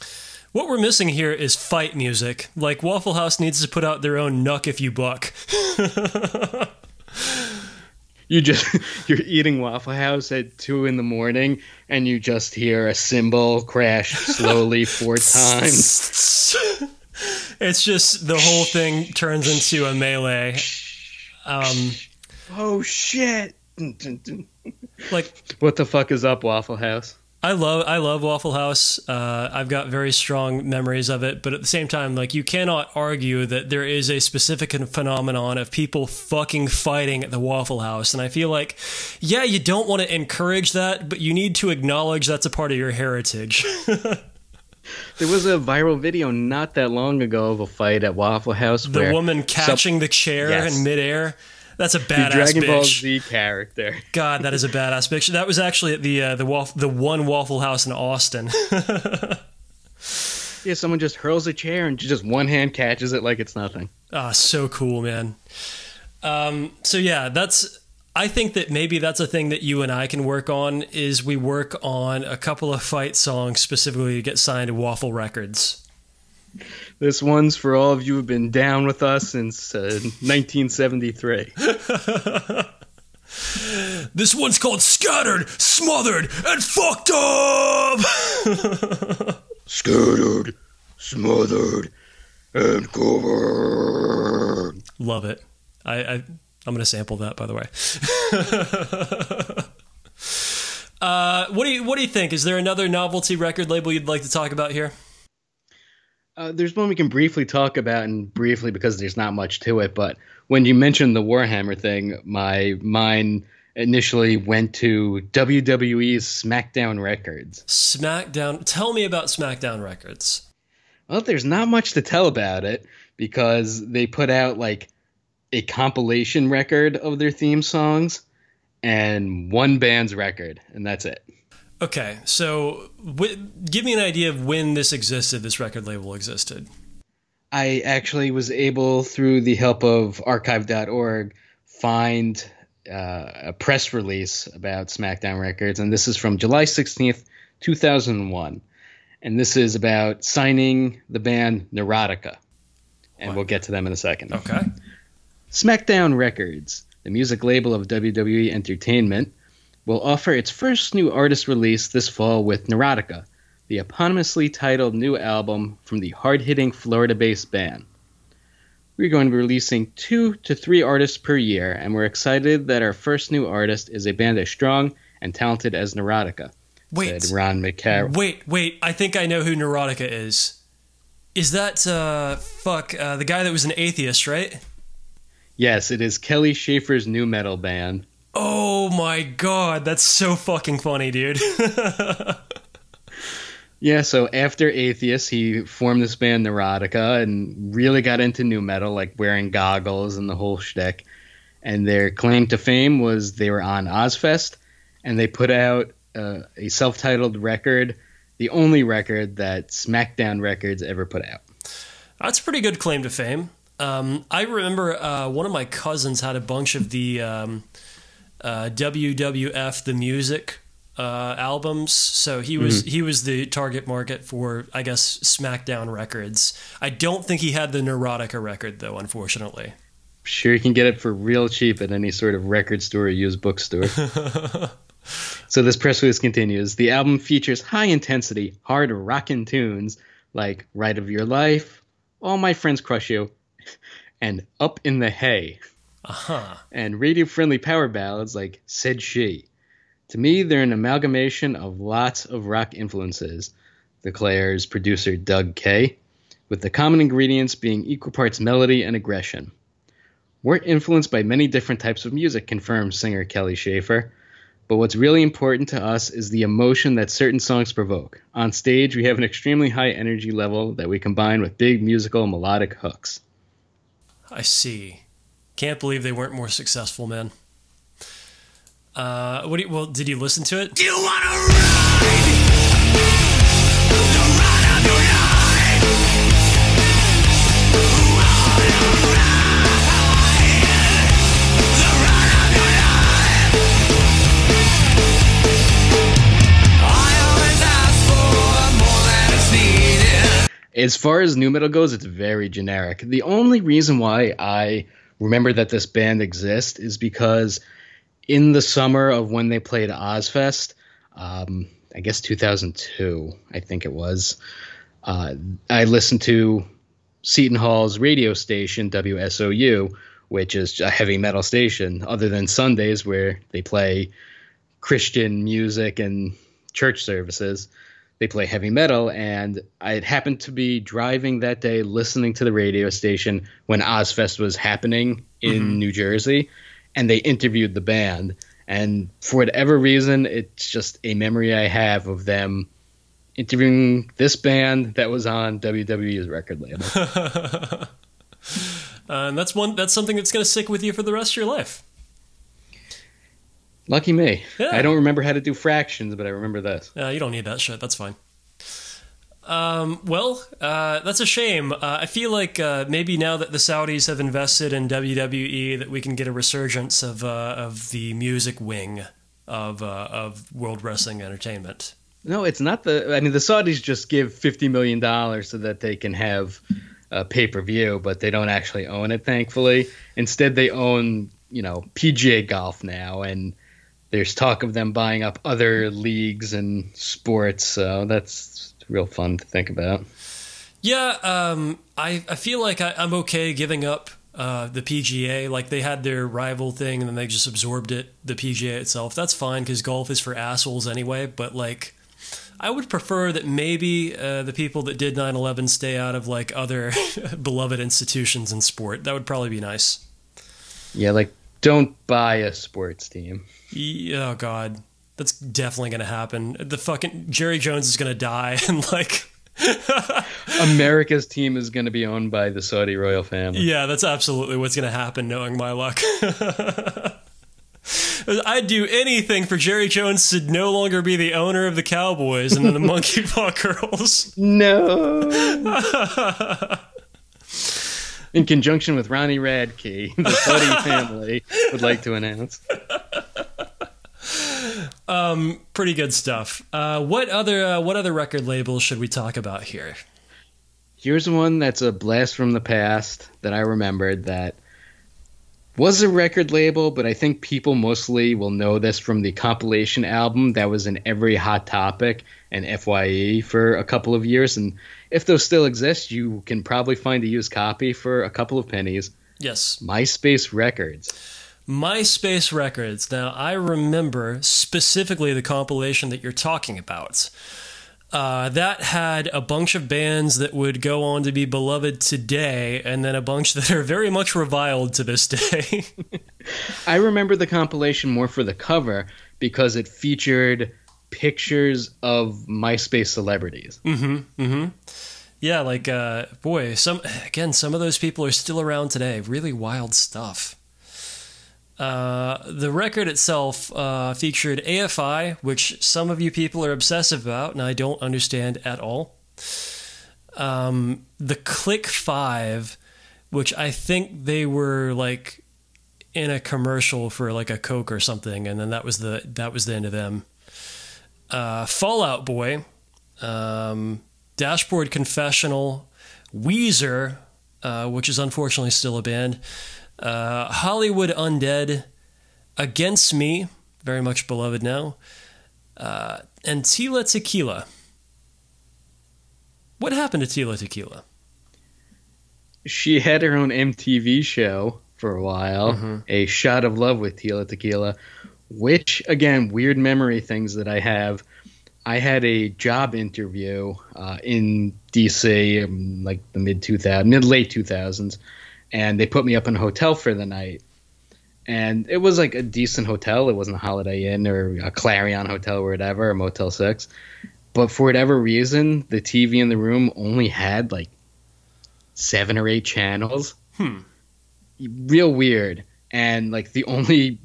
What we're missing here is fight music. Like Waffle House needs to put out their own "Knuck If You Buck." You just you're eating Waffle House at two in the morning, and you just hear a cymbal crash slowly four times. it's just the whole thing turns into a melee. Um, Oh shit! like What the fuck is up, Waffle House? I love I love Waffle House. Uh, I've got very strong memories of it, but at the same time, like you cannot argue that there is a specific phenomenon of people fucking fighting at the Waffle House, and I feel like, yeah, you don't want to encourage that, but you need to acknowledge that's a part of your heritage. There was a viral video not that long ago of a fight at Waffle House the woman catching the chair Yes. in midair. That's a the badass Dragon Ball bitch. Z character. God, that is a badass bitch. That was actually at the uh, the waff- the one Waffle House in Austin. Yeah, someone just hurls a chair and just one hand catches it like it's nothing. Ah, so cool, man. Um, so yeah, that's. I think that maybe that's a thing that you and I can work on. Is we work on a couple of fight songs specifically to get signed to Waffle Records. This one's for all of you who've been down with us since uh, 1973. This one's called "Scattered, Smothered, and Fucked Up." Scattered, smothered, and covered. Love it. I, I I'm gonna sample that, by the way. uh, what do you What do you think? Is there another novelty record label you'd like to talk about here? Uh, there's one we can briefly talk about, and briefly because there's not much to it. But when you mentioned the Warhammer thing, my mind initially went to WWE's SmackDown Records. SmackDown. Tell me about SmackDown Records. Well, there's not much to tell about it because they put out like a compilation record of their theme songs and one band's record, and that's it. Okay, so w- give me an idea of when this existed. This record label existed. I actually was able, through the help of archive.org, find uh, a press release about SmackDown Records, and this is from July 16th, 2001. And this is about signing the band Neurotica. And we'll get to them in a second. Okay. SmackDown Records, the music label of WWE Entertainment, will offer its first new artist release this fall with Neurotica, the eponymously titled new album from the hard hitting Florida based band. We're going to be releasing two to three artists per year, and we're excited that our first new artist is a band as strong and talented as Neurotica. Wait. said Ron McCarroll. Wait, wait. I think I know who Neurotica is. Is that uh fuck uh, the guy that was an atheist, right? Yes, it is Kelly Shaefer's nu metal band. Oh my god, that's so fucking funny, dude. Yeah, so after Atheist, he formed this band Neurotica and really got into new metal, like wearing goggles and the whole shtick. And their claim to fame was they were on Ozzfest, and they put out uh, a self-titled record, the only record that SmackDown Records ever put out. That's a pretty good claim to fame. Um, I remember uh, one of my cousins had a bunch of the um, uh, WWF the music uh, albums, so he was he was the target market for I guess SmackDown records. I don't think he had the Neurotica record though, unfortunately. Sure, you can get it for real cheap at any sort of record store or used bookstore. so this press release continues. The album features high intensity, hard rockin' tunes like "Right of Your Life," "All My Friends Crush You," and "Up in the Hay," Uh huh. and radio-friendly power ballads like "Said She." To me, they're an amalgamation of lots of rock influences, declares producer Doug Kay, with the common ingredients being equal parts melody and aggression. We're influenced by many different types of music, confirms singer Kelly Shaefer. But what's really important to us is the emotion that certain songs provoke. On stage, we have an extremely high energy level that we combine with big musical melodic hooks. I see. Can't believe they weren't more successful, man. Uh, what do you, well, did you listen to it? You wanna ride the ride of your life. As far as nu metal goes, it's very generic. The only reason why I remember that this band exists is because in the summer of when they played Ozzfest, um, I guess 2002, I think it was, uh, I listened to Seton Hall's radio station, WSOU, which is a heavy metal station, other than Sundays where they play Christian music and church services they play heavy metal and i happened to be driving that day listening to the radio station when ozzfest was happening in new jersey and they interviewed the band and for whatever reason it's just a memory i have of them interviewing this band that was on wwe's record label Uh, and that's one. That's something that's going to stick with you for the rest of your life. Lucky me Yeah. i don't remember how to do fractions but i remember this Uh, you don't need that shit. That's fine. Um, well, uh, that's a shame. Uh, I feel like uh, maybe now that the Saudis have invested in WWE, that we can get a resurgence of uh, of the music wing of uh, of World Wrestling Entertainment. No, it's not the. I mean, the Saudis just give fifty million dollars so that they can have a pay per view, but they don't actually own it. Thankfully, instead they own you know PGA Golf now, and there's talk of them buying up other leagues and sports. So that's real fun to think about. Yeah, um, I I feel like I, I'm okay giving up uh, the PGA. Like they had their rival thing, and then they just absorbed it. The PGA itself, that's fine because golf is for assholes anyway. But like, I would prefer that maybe uh, the people that did 9/11 stay out of like other beloved institutions in sport. That would probably be nice. Yeah, like don't buy a sports team. Yeah, oh God, that's definitely gonna happen. The fucking Jerry Jones is gonna die, and like. America's team is going to be owned by the Saudi royal family. Yeah, that's absolutely what's going to happen, knowing my luck. I'd do anything for Jerry Jones to no longer be the owner of the Cowboys and then the Monkey Paw Girls. No. In conjunction with Ronnie Radke, the Saudi family would like to announce. Um, Pretty good stuff. Uh, what other uh, what other record labels should we talk about here? Here's one that's a blast from the past that I remembered that was a record label, but I think people mostly will know this from the compilation album that was in every Hot Topic and FYE for a couple of years. And if those still exist, you can probably find a used copy for a couple of pennies. Yes, MySpace Records. MySpace Records. Now, I remember specifically the compilation that you're talking about. Uh, that had a bunch of bands that would go on to be beloved today, and then a bunch that are very much reviled to this day. I remember the compilation more for the cover because it featured pictures of MySpace celebrities. yeah, like uh, boy, some again, some of those people are still around today. Really wild stuff. Uh, the record itself uh, featured AFI, which some of you people are obsessive about, and I don't understand at all. Um, the Click Five, which I think they were like in a commercial for like a Coke or something, and then that was the that was the end of them. Uh, Fall Out Boy, um, Dashboard Confessional, Weezer, uh, which is unfortunately still a band, uh, Hollywood Undead, Against Me, very much beloved now, uh, and Tila Tequila. What happened to Tila Tequila? She had her own MTV show for a while, A Shot of Love with Tila Tequila, which, again, weird memory things that I have. I had a job interview uh, in DC, um, like the mid 2000s, mid late 2000s, and they put me up in a hotel for the night. And it was like a decent hotel. It wasn't a Holiday Inn or a Clarion Hotel or whatever, a Motel 6. But for whatever reason, the TV in the room only had like seven or eight channels. Hmm. Real weird. And like the only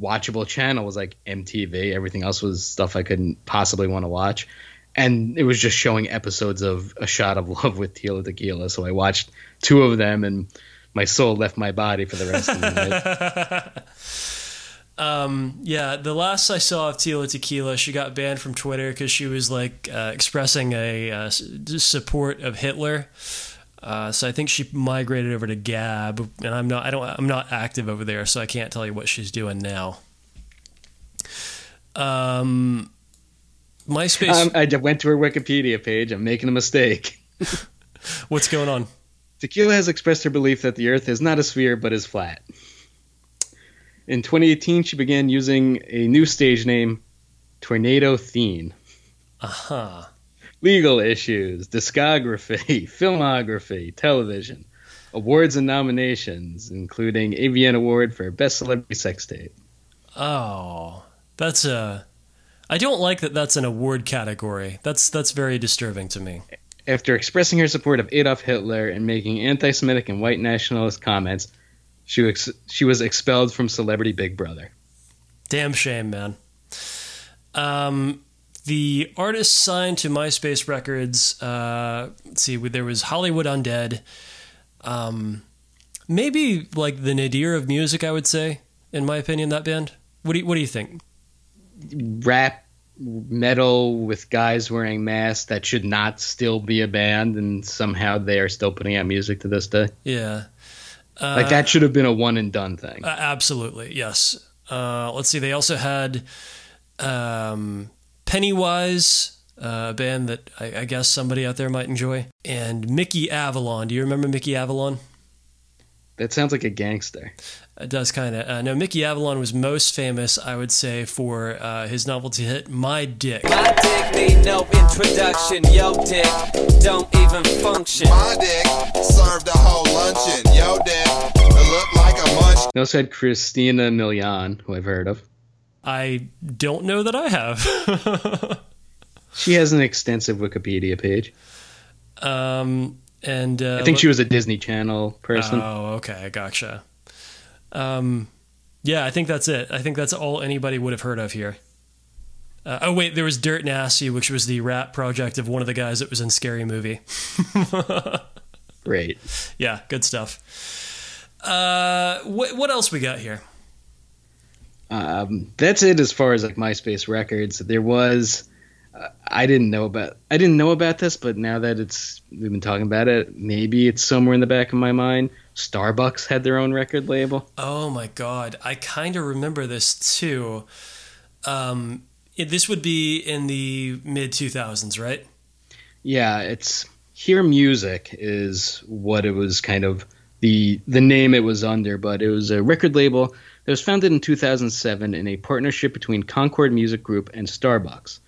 watchable channel was like MTV. Everything else was stuff I couldn't possibly want to watch. And it was just showing episodes of A Shot of Love with Tila Tequila. So I watched two of them and my soul left my body for the rest of the night. Um, yeah, the last I saw of Tila Tequila, she got banned from Twitter because she was like uh, expressing a uh, support of Hitler. Uh, so I think she migrated over to Gab, and I'm not. I don't. I'm not active over there, so I can't tell you what she's doing now. Um, MySpace. Um, I went to her Wikipedia page. I'm making a mistake. what's going on? Tequila has expressed her belief that the Earth is not a sphere but is flat. In 2018, she began using a new stage name, Tornado Thene. Uh huh. Legal issues, discography, filmography, television, awards and nominations, including AVN Award for Best Celebrity Sex Tape. Oh, that's a. I don't like that. That's an award category. That's that's very disturbing to me. After expressing her support of Adolf Hitler and making anti-Semitic and white nationalist comments, she was, she was expelled from Celebrity Big Brother. Damn shame, man. Um, the artists signed to MySpace Records. Uh, let's see, there was Hollywood Undead. Um, maybe like the nadir of music, I would say. In my opinion, that band. What do you, What do you think? rap metal with guys wearing masks that should not still be a band and somehow they are still putting out music to this day Yeah, like that should have been a one and done thing uh, absolutely. Yes. Uh, let's see. They also had um, Pennywise, uh, a band that I, I guess somebody out there might enjoy, and Mickey Avalon. Do you remember Mickey Avalon? that sounds like a gangster It does kind of. Uh, no, Mickey Avalon was most famous, I would say, for uh, his novelty hit "My Dick." My dick need no introduction. Yo, dick don't even function. My dick served a whole luncheon. Yo, dick, it looked like a munch. they also had christina milian who i've heard of I don't know that I have. she has an extensive wikipedia page um, and uh, i think she was a disney channel person Oh, okay, gotcha. Um, yeah, I think that's it. I think that's all anybody would have heard of here. Uh, oh wait, there was Dirt Nasty, which was the rap project of one of the guys that was in Scary Movie. great Yeah, good stuff. Uh, what what else we got here? Um, that's it as far as like myspace records there was uh, i didn't know about i didn't know about this but now that it's we've been talking about it maybe it's somewhere in the back of my mind starbucks had their own record label Oh my god, I kind of remember this too. Um, it, this would be in the mid two thousands, right? yeah it's hear music is what it was kind of the the name it was under but it was a record label It was founded in 2007 in a partnership between Concord Music Group and Starbucks.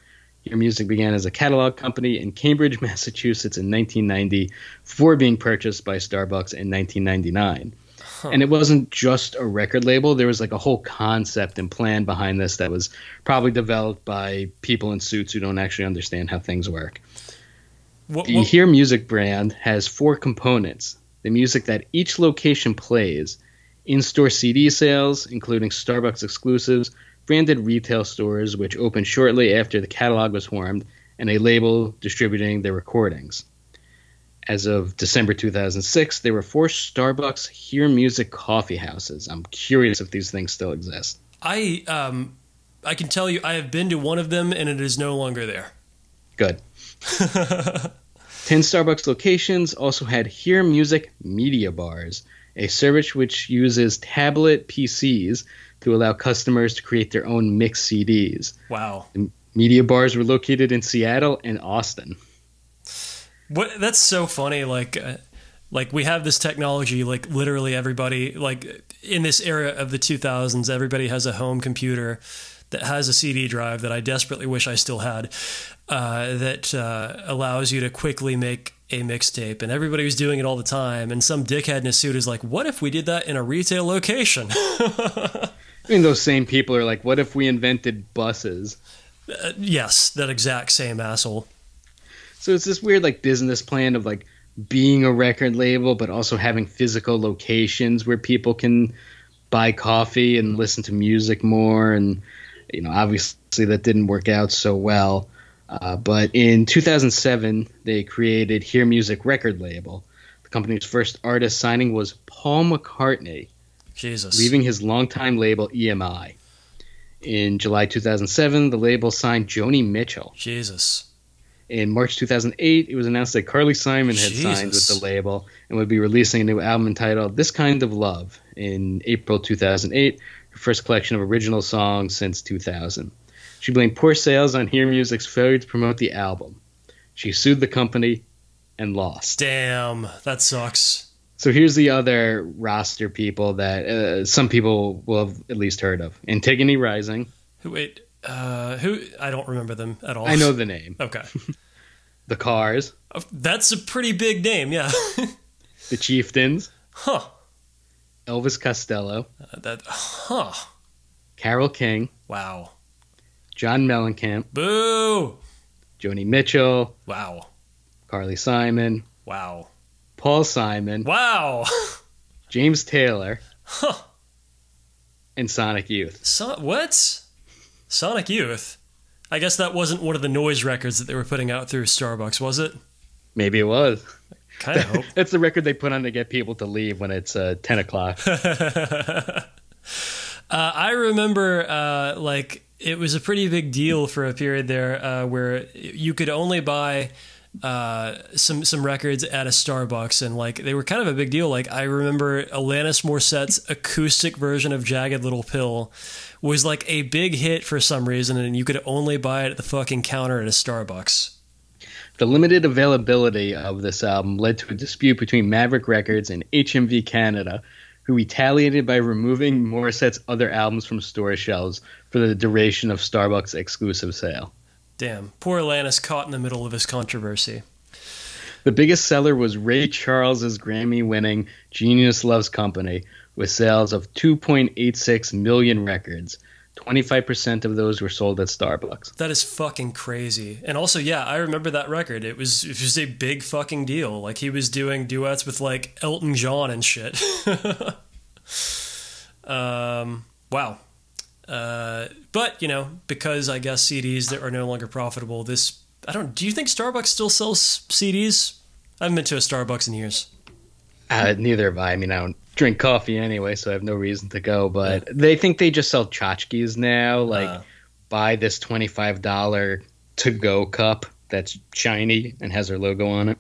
Your Music began as a catalog company in Cambridge, Massachusetts in 1990 before being purchased by Starbucks in 1999. And it wasn't just a record label, there was like a whole concept and plan behind this that was probably developed by people in suits who don't actually understand how things work. What, The what- Hear Music brand has four components the music that each location plays, in store CD sales, including Starbucks exclusives, branded retail stores, which opened shortly after the catalog was formed, and a label distributing their recordings. As of December 2006, there were four Starbucks Hear Music coffee houses. I'm curious if these things still exist. I um, I can tell you, I have been to one of them, and it is no longer there. Good. 10 Starbucks locations also had Hear Music Media Bars, a service which uses tablet PCs to allow customers to create their own mixed CDs. Wow. Media bars were located in Seattle and Austin. What that's so funny. Like, uh, like we have this technology. Like literally everybody, like in this era of the 2000s, everybody has a home computer that has a CD drive that I desperately wish I still had. Uh, that uh, allows you to quickly make a mixtape, and everybody was doing it all the time. And some dickhead in a suit is like, "What if we did that in a retail location?" I mean, those same people are like, what if we invented buses? yes, that exact same asshole. So it's this weird like business plan of like being a record label, but also having physical locations where people can buy coffee and listen to music more. And you know, obviously that didn't work out so well. Uh, but in 2007, they created Hear Music record label. The company's first artist signing was Paul McCartney, Jesus. leaving his longtime label EMI. In July 2007, the label signed Joni Mitchell. Jesus. In March 2008, it was announced that Carly Simon had signed with the label and would be releasing a new album entitled This Kind of Love in April 2008, her first collection of original songs since 2000. She blamed poor sales on Hear Music's failure to promote the album. She sued the company and lost. Damn, that sucks. So here's the other roster people that uh, some people will have at least heard of Antigone Rising. Who wait? Uh, who? I don't remember them at all. I know the name. Okay, The Cars, that's a pretty big name. Yeah. The Chieftains, huh. Elvis Costello, Uh, That. Huh. Carole King, Wow. John Mellencamp, Boo. Joni Mitchell, Wow. Carly Simon, Wow. Paul Simon, Wow. James Taylor, Huh. and Sonic Youth. So, what? Sonic Youth. I guess that wasn't one of the noise records that they were putting out through Starbucks, was it? Maybe it was. Kind of hope. That's the record they put on to get people to leave when it's uh, 10 o'clock. Uh, I remember, uh, like, it was a pretty big deal for a period there uh, where you could only buy uh, some some records at a Starbucks, and like they were kind of a big deal. Like I remember Alanis Morissette's acoustic version of "Jagged Little Pill" was like a big hit for some reason, and you could only buy it at the fucking counter at a Starbucks. The limited availability of this album led to a dispute between Maverick Records and HMV Canada, who retaliated by removing Morissette's other albums from store shelves for the duration of Starbucks' exclusive sale. Damn, poor Alanis caught in the middle of his controversy. The biggest seller was Ray Charles's Grammy-winning Genius Loves Company, with sales of 2.86 million records. 25% of those were sold at Starbucks. That is fucking crazy. And also, yeah, I remember that record. It was it was a big fucking deal. Like he was doing duets with like Elton John and shit. um, wow. Uh, but you know, because I guess CDs that are no longer profitable, this I don't. Do you think Starbucks still sells CDs? I haven't been to a Starbucks in years. Uh, neither have I. I mean, I don't drink coffee anyway, so I have no reason to go. But they think they just sell tchotchkes now. Like, Uh. buy this $25 to go cup that's shiny and has their logo on it.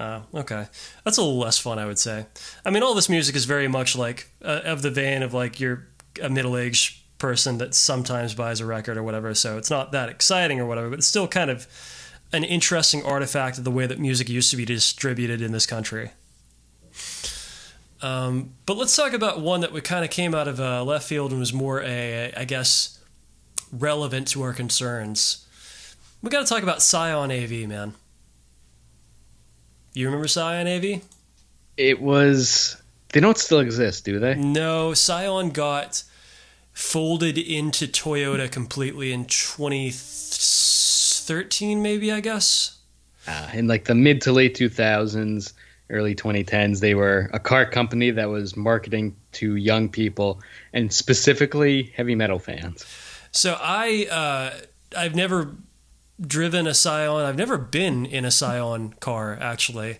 Oh, okay. That's a little less fun, I would say. I mean, all this music is very much like uh, of the vein of like you're a middle aged person that sometimes buys a record or whatever. So it's not that exciting or whatever, but it's still kind of an interesting artifact of the way that music used to be distributed in this country. Um, but let's talk about one that we kind of came out of uh, left field and was more a, I guess, relevant to our concerns. We got to talk about Scion AV, man. You remember Scion AV? It was. They don't still exist, do they? No, Scion got folded into Toyota completely in 2013, maybe, I guess. Uh, in like the mid to late 2000s, early 2010s, they were a car company that was marketing to young people and specifically heavy metal fans. So I, uh, I've never driven a Scion. I've never been in a Scion car, actually.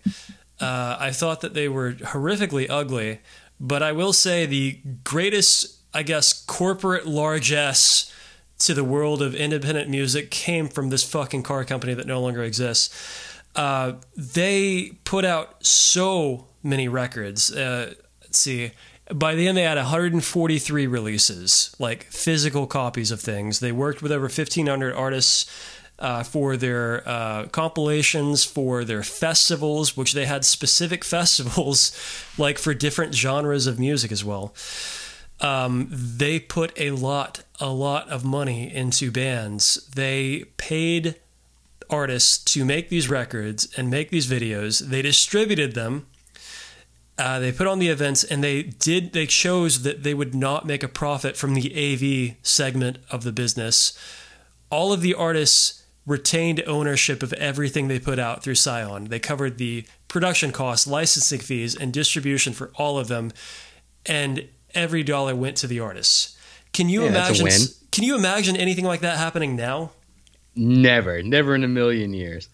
Uh, I thought that they were horrifically ugly, but I will say the greatest, I guess, corporate largesse to the world of independent music came from this fucking car company that no longer exists. Uh, they put out so many records. Uh, let's see. By the end, they had 143 releases, like physical copies of things. They worked with over 1,500 artists uh, for their uh, compilations, for their festivals, which they had specific festivals, like for different genres of music as well. Um, they put a lot, a lot of money into bands. They paid artists to make these records and make these videos. They distributed them. Uh, they put on the events and they did. They chose that they would not make a profit from the AV segment of the business. All of the artists retained ownership of everything they put out through Scion. They covered the production costs, licensing fees, and distribution for all of them, and every dollar went to the artists. Can you Yeah, imagine? Can you imagine anything like that happening now? Never, never in a million years.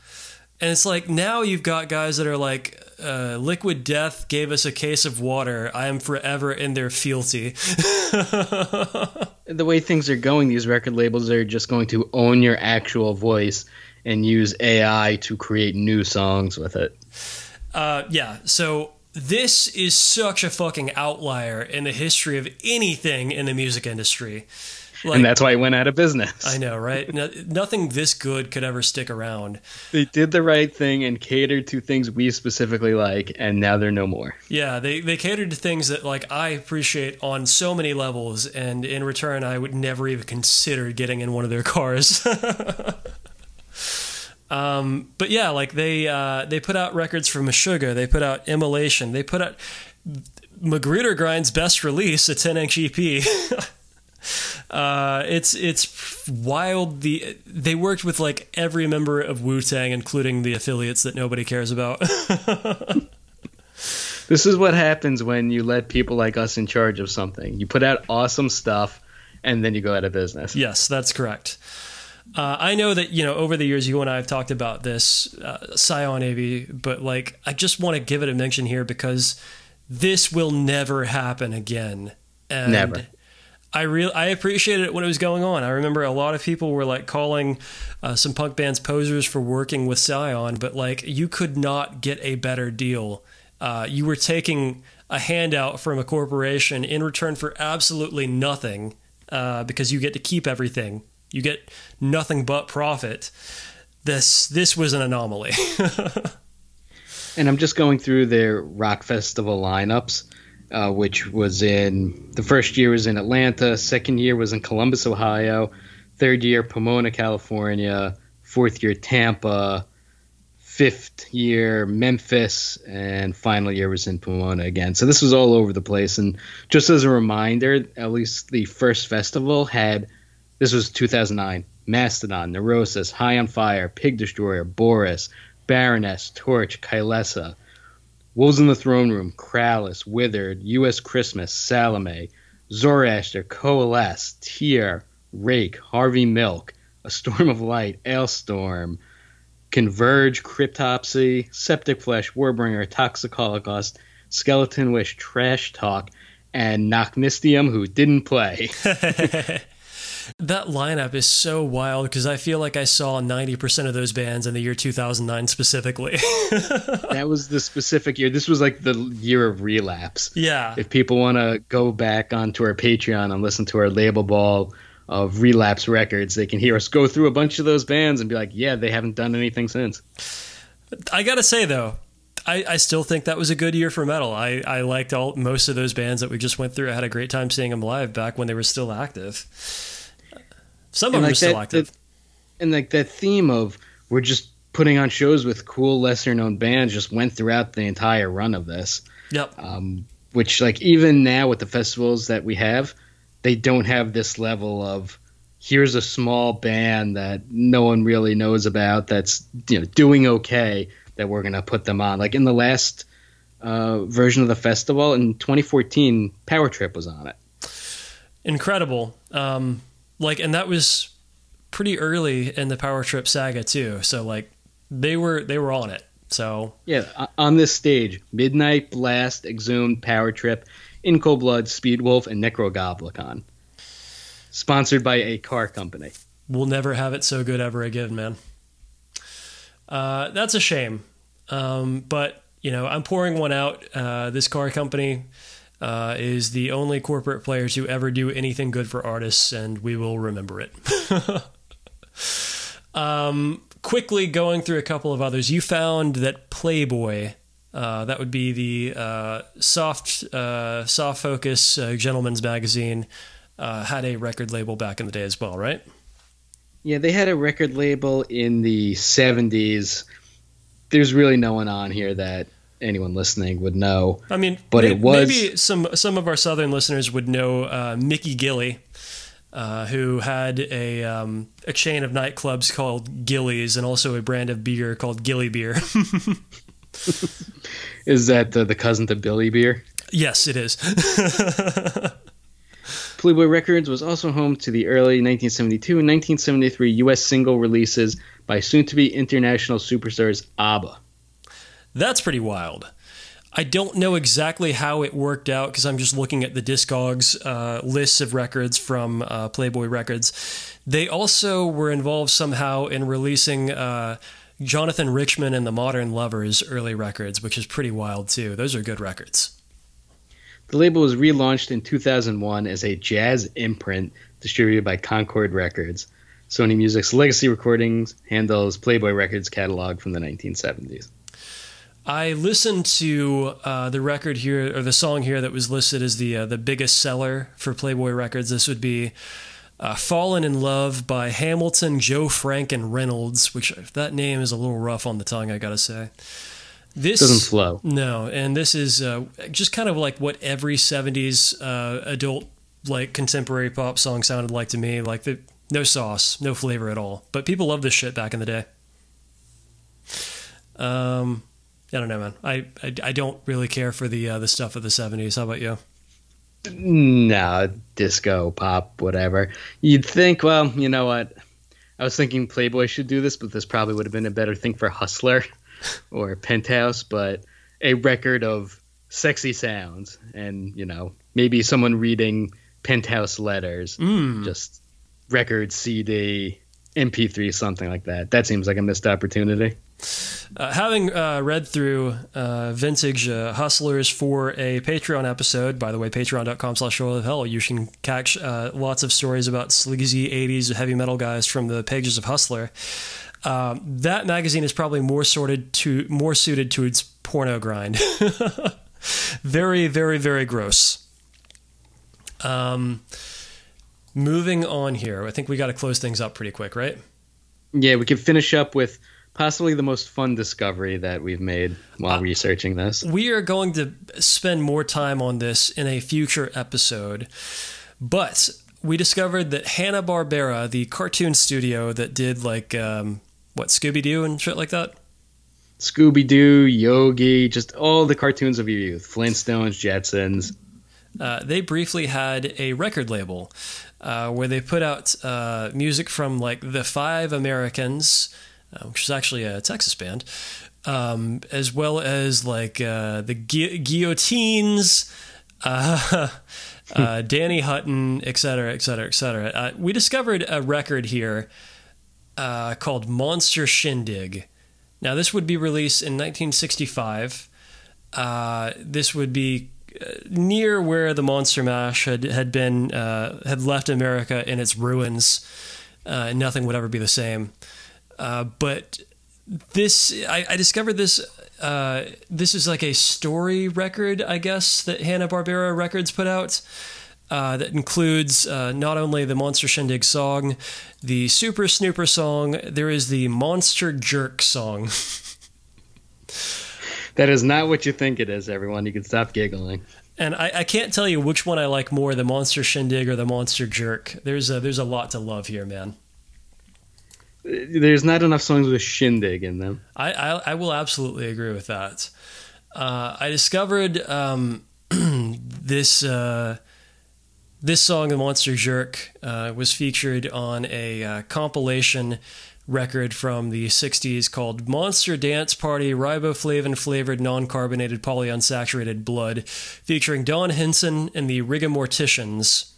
And it's like now you've got guys that are like, uh, Liquid Death gave us a case of water. I am forever in their fealty. The way things are going, these record labels are just going to own your actual voice and use AI to create new songs with it. Uh, yeah, so this is such a fucking outlier in the history of anything in the music industry. Like, and that's why it went out of business. I know, right? No, nothing this good could ever stick around. They did the right thing and catered to things we specifically like, and now they're no more. Yeah, they, they catered to things that like I appreciate on so many levels, and in return, I would never even consider getting in one of their cars. um, but yeah, like they uh, they put out records for Meshuggah, they put out Immolation, they put out Magrudergrind's best release, a 10 inch EP. uh, it's it's wild. The they worked with like every member of Wu Tang, including the affiliates that nobody cares about. This is what happens when you let people like us in charge of something. You put out awesome stuff, and then you go out of business. Yes, that's correct. Uh, I know that you know over the years you and I have talked about this uh, Scion AV, but like I just want to give it a mention here because this will never happen again. And Never. I real I appreciated it when it was going on. I remember a lot of people were like calling uh, some punk bands posers for working with Scion, but like you could not get a better deal. Uh, you were taking a handout from a corporation in return for absolutely nothing uh, because you get to keep everything. You get nothing but profit. This this was an anomaly. And I'm just going through their rock festival lineups, uh, which was in the first year was in Atlanta, second year was in Columbus, Ohio, third year Pomona, California, fourth year Tampa, fifth year Memphis, and final year was in Pomona again. So this was all over the place. And just as a reminder, at least the first festival had this was 2009 Mastodon, Neurosis, High on Fire, Pig Destroyer, Boris, Baroness, Torche, Kylesa, Wolves in the Throne Room, Krallice, Withered, U.S. Christmas, Salome, Zoroaster, Coalesce, Tear, Rake, Harvey Milk, A Storm of Light, Ailstorm, Converge, Cryptopsy, Septic Flesh, Warbringer, Toxic Holocaust, Skeletonwitch, Trash Talk, and Nachtmystium, who didn't play. that lineup is so wild because I feel like I saw 90% of those bands in the year 2009 specifically. that was the specific year. This was like the year of relapse. yeah. If people want to go back onto our Patreon and listen to our label ball of relapse records, they can hear us go through a bunch of those bands and be like, yeah, they haven't done anything since. I gotta say though, I, I still think that was a good year for metal. I, I liked all most of those bands that we just went through. I had a great time seeing them live back when they were still active. Some of them like still that- active. and like that theme of we're just putting on shows with cool lesser known bands just went throughout the entire run of this yep. um, which like even now with the festivals that we have they don't have this level of here's a small band that no one really knows about that's you know doing okay that we're gonna put them on like in the last uh, version of the festival in 2014 power trip was on it incredible. Um, like, and that was pretty early in the Power Trip saga too. So like, they were they were on it. So Yeah, on this stage, Midnight Blast, Exhumed, Power Trip, In Cold Blood, Speedwolf, and Necrogoblikon. Sponsored by a car company. we'll never have it so good ever again, man. Uh, that's a shame. Um, but you know, I'm pouring one out. Uh, this car company uh, is the only corporate players who ever do anything good for artists, and we will remember it. um, quickly going through a couple of others, you found that Playboy. Uh, that would be the uh, soft, uh, soft focus uh, gentleman's magazine. Uh, had a record label back in the day as well, right? Yeah, they had a record label in the 70s. There's really no one on here that anyone listening would know. I mean, But may- it was- maybe some some of our southern listeners would know uh, Mickey Gilley, uh, who had a um, a chain of nightclubs called Gilley's, and also a brand of beer called Gilley Beer. Is that the, the cousin to Billy Beer? yes, it is. Playboy Records was also home to the early 1972 and 1973 U.S. single releases by soon to be international superstars ABBA. That's pretty wild. I don't know exactly how it worked out because I'm just looking at the Discogs uh, lists of records from uh, Playboy Records. They also were involved somehow in releasing uh, Jonathan Richman and the Modern Lovers early records, which is pretty wild too. Those are good records. The label was relaunched in 2001 as a jazz imprint distributed by Concord Records. Sony Music's legacy recordings handles Playboy Records catalog from the 1970s. I listened to uh, the record here, or the song here that was listed as the uh, the biggest seller for Playboy Records. This would be uh, "Fallen in Love" by Hamilton, Joe Frank, and Reynolds. Which that name is a little rough on the tongue, I gotta say. This Doesn't flow. No, and this is uh, just kind of like what every '70s uh, adult like contemporary pop song sounded like to me. Like the no sauce, no flavor at all. But people loved this shit back in the day. Um, I don't know, man. I, I, I don't really care for the uh, the stuff of the '70s. How about you? No, disco, pop, whatever. You'd think, well, you know what? I was thinking Playboy should do this, but this probably would have been a better thing for Hustler or Penthouse, but a record of sexy sounds and, you know, maybe someone reading Penthouse letters, just record, CD, MP3, something like that. That seems like a missed opportunity. Uh, having uh, read through uh, vintage uh, hustlers for a Patreon episode, by the way, patreon.com slash of hell, you can catch uh, lots of stories about sleazy 80s heavy metal guys from the pages of Hustler. Um, that magazine is probably more sorted to more suited to its porno grind. very, very, very gross. Um, moving on here, I think we got to close things up pretty quick, right? Yeah, we can finish up with possibly the most fun discovery that we've made while researching this. We are going to spend more time on this in a future episode, but we discovered that Hanna Barbera, the cartoon studio that did like um, what Scooby Doo and shit like that, Scooby Doo, Yogi, just all the cartoons of your youth, Flintstones, Jetsons. uh, they briefly had a record label uh, where they put out uh, music from like the Five Americans, uh, which is actually a Texas band, um, as well as like uh, the Gu- Guillotines, uh, uh, Danny Hutton, et cetera, et cetera, et cetera. Uh, we discovered a record here uh, called Monster Shindig. Now, this would be released in 1965. Uh, this would be uh, near where the Monster Mash had had been uh, had left America in its ruins. Uh, nothing would ever be the same. Uh, but this, I, I discovered this uh, this is like a story record, I guess, that Hanna Barbera Records put out. Uh, that includes uh, not only the Monster Shindig song, the Super Snooper song, there is the Monster Jerk song. That is not what you think it is, everyone. You can stop giggling. And I, I can't tell you which one I like more, the Monster Shindig or the Monster Jerk. There's a, there's a lot to love here, man. There's not enough songs with shindig in them. I, I, I will absolutely agree with that. Uh, I discovered um, this uh, this song, "The Monster Jerk," uh, was featured on a uh, compilation record from the '60s called "Monster Dance Party: Riboflavin Flavored Non-Carbonated Polyunsaturated Blood," featuring Don Hinson and the Rigamorticians.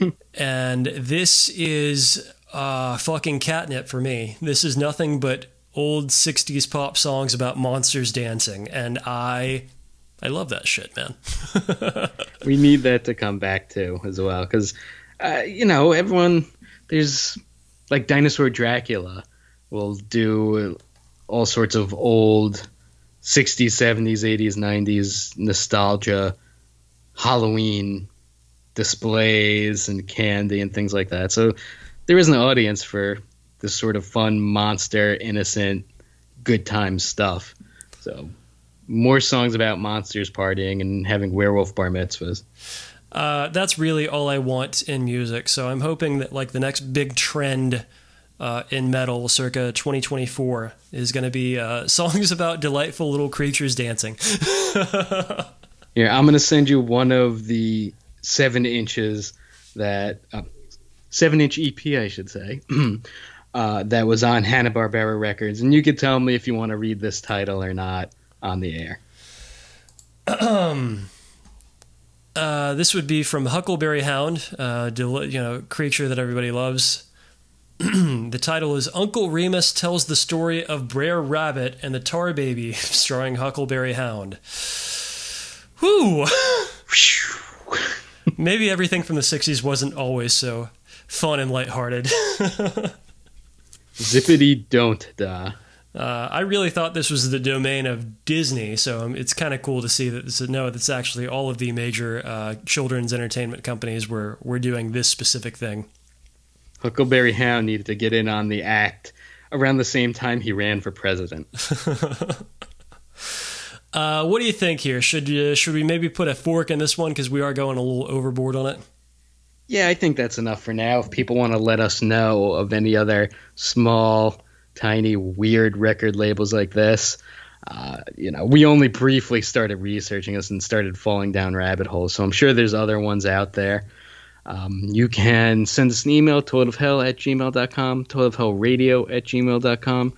and this is uh, fucking catnip for me. This is nothing but old 60s pop songs about monsters dancing and I I love that shit, man. We need that to come back too, as well, because uh, you know everyone. There's like Dinosaur Dracula will do all sorts of old 60s, 70s, 80s, 90s nostalgia, Halloween displays and candy and things like that. So there is an audience for this sort of fun, monster, innocent, good time stuff. So more songs about monsters partying and having werewolf bar mitzvahs. Uh, that's really all I want in music. So I'm hoping that like the next big trend uh, in metal, circa 2024, is going to be uh, songs about delightful little creatures dancing. Here, I'm gonna send you one of the seven inches that uh, seven inch EP, I should say, uh, that was on Hanna Barbera Records, and you can tell me if you want to read this title or not on the air. Uh, this would be from Huckleberry Hound, uh, del- you know, creature that everybody loves. the title is Uncle Remus Tells the Story of Brer Rabbit and the Tar Baby, starring Huckleberry Hound. Whew! Maybe everything from the 60s wasn't always so fun and lighthearted. Zippity don't da. Uh, I really thought this was the domain of Disney, so um, it's kind of cool to see that this no, that's actually all of the major uh, children's entertainment companies were were doing this specific thing. Huckleberry Hound needed to get in on the act around the same time he ran for president. Uh, what do you think here? Should uh, should we maybe put a fork in this one because we are going a little overboard on it? Yeah, I think that's enough for now. If people want to let us know of any other small, tiny, weird record labels like this, uh, you know, we only briefly started researching this and started falling down rabbit holes. So I'm sure there's other ones out there. Um, you can send us an email, toilofhell at gmail.com, toilofhellradio at gmail.com.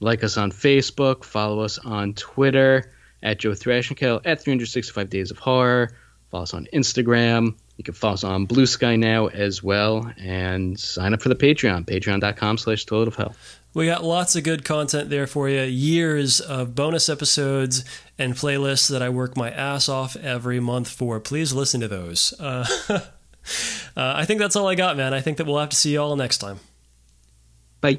Like us on Facebook, follow us on Twitter at Joe Thrashenkel, at 365 Days of Horror. Follow us on Instagram. You can follow us on Blue Sky now as well. And sign up for the Patreon, patreon.com slash toilet of hell. We got lots of good content there for you. Years of bonus episodes and playlists that I work my ass off every month for. Please listen to those. Uh, uh, I think that's all I got, man. I think that we'll have to see you all next time. Bye.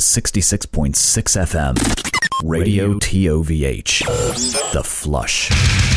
66.6 FM. Radio TOVH. The Flush.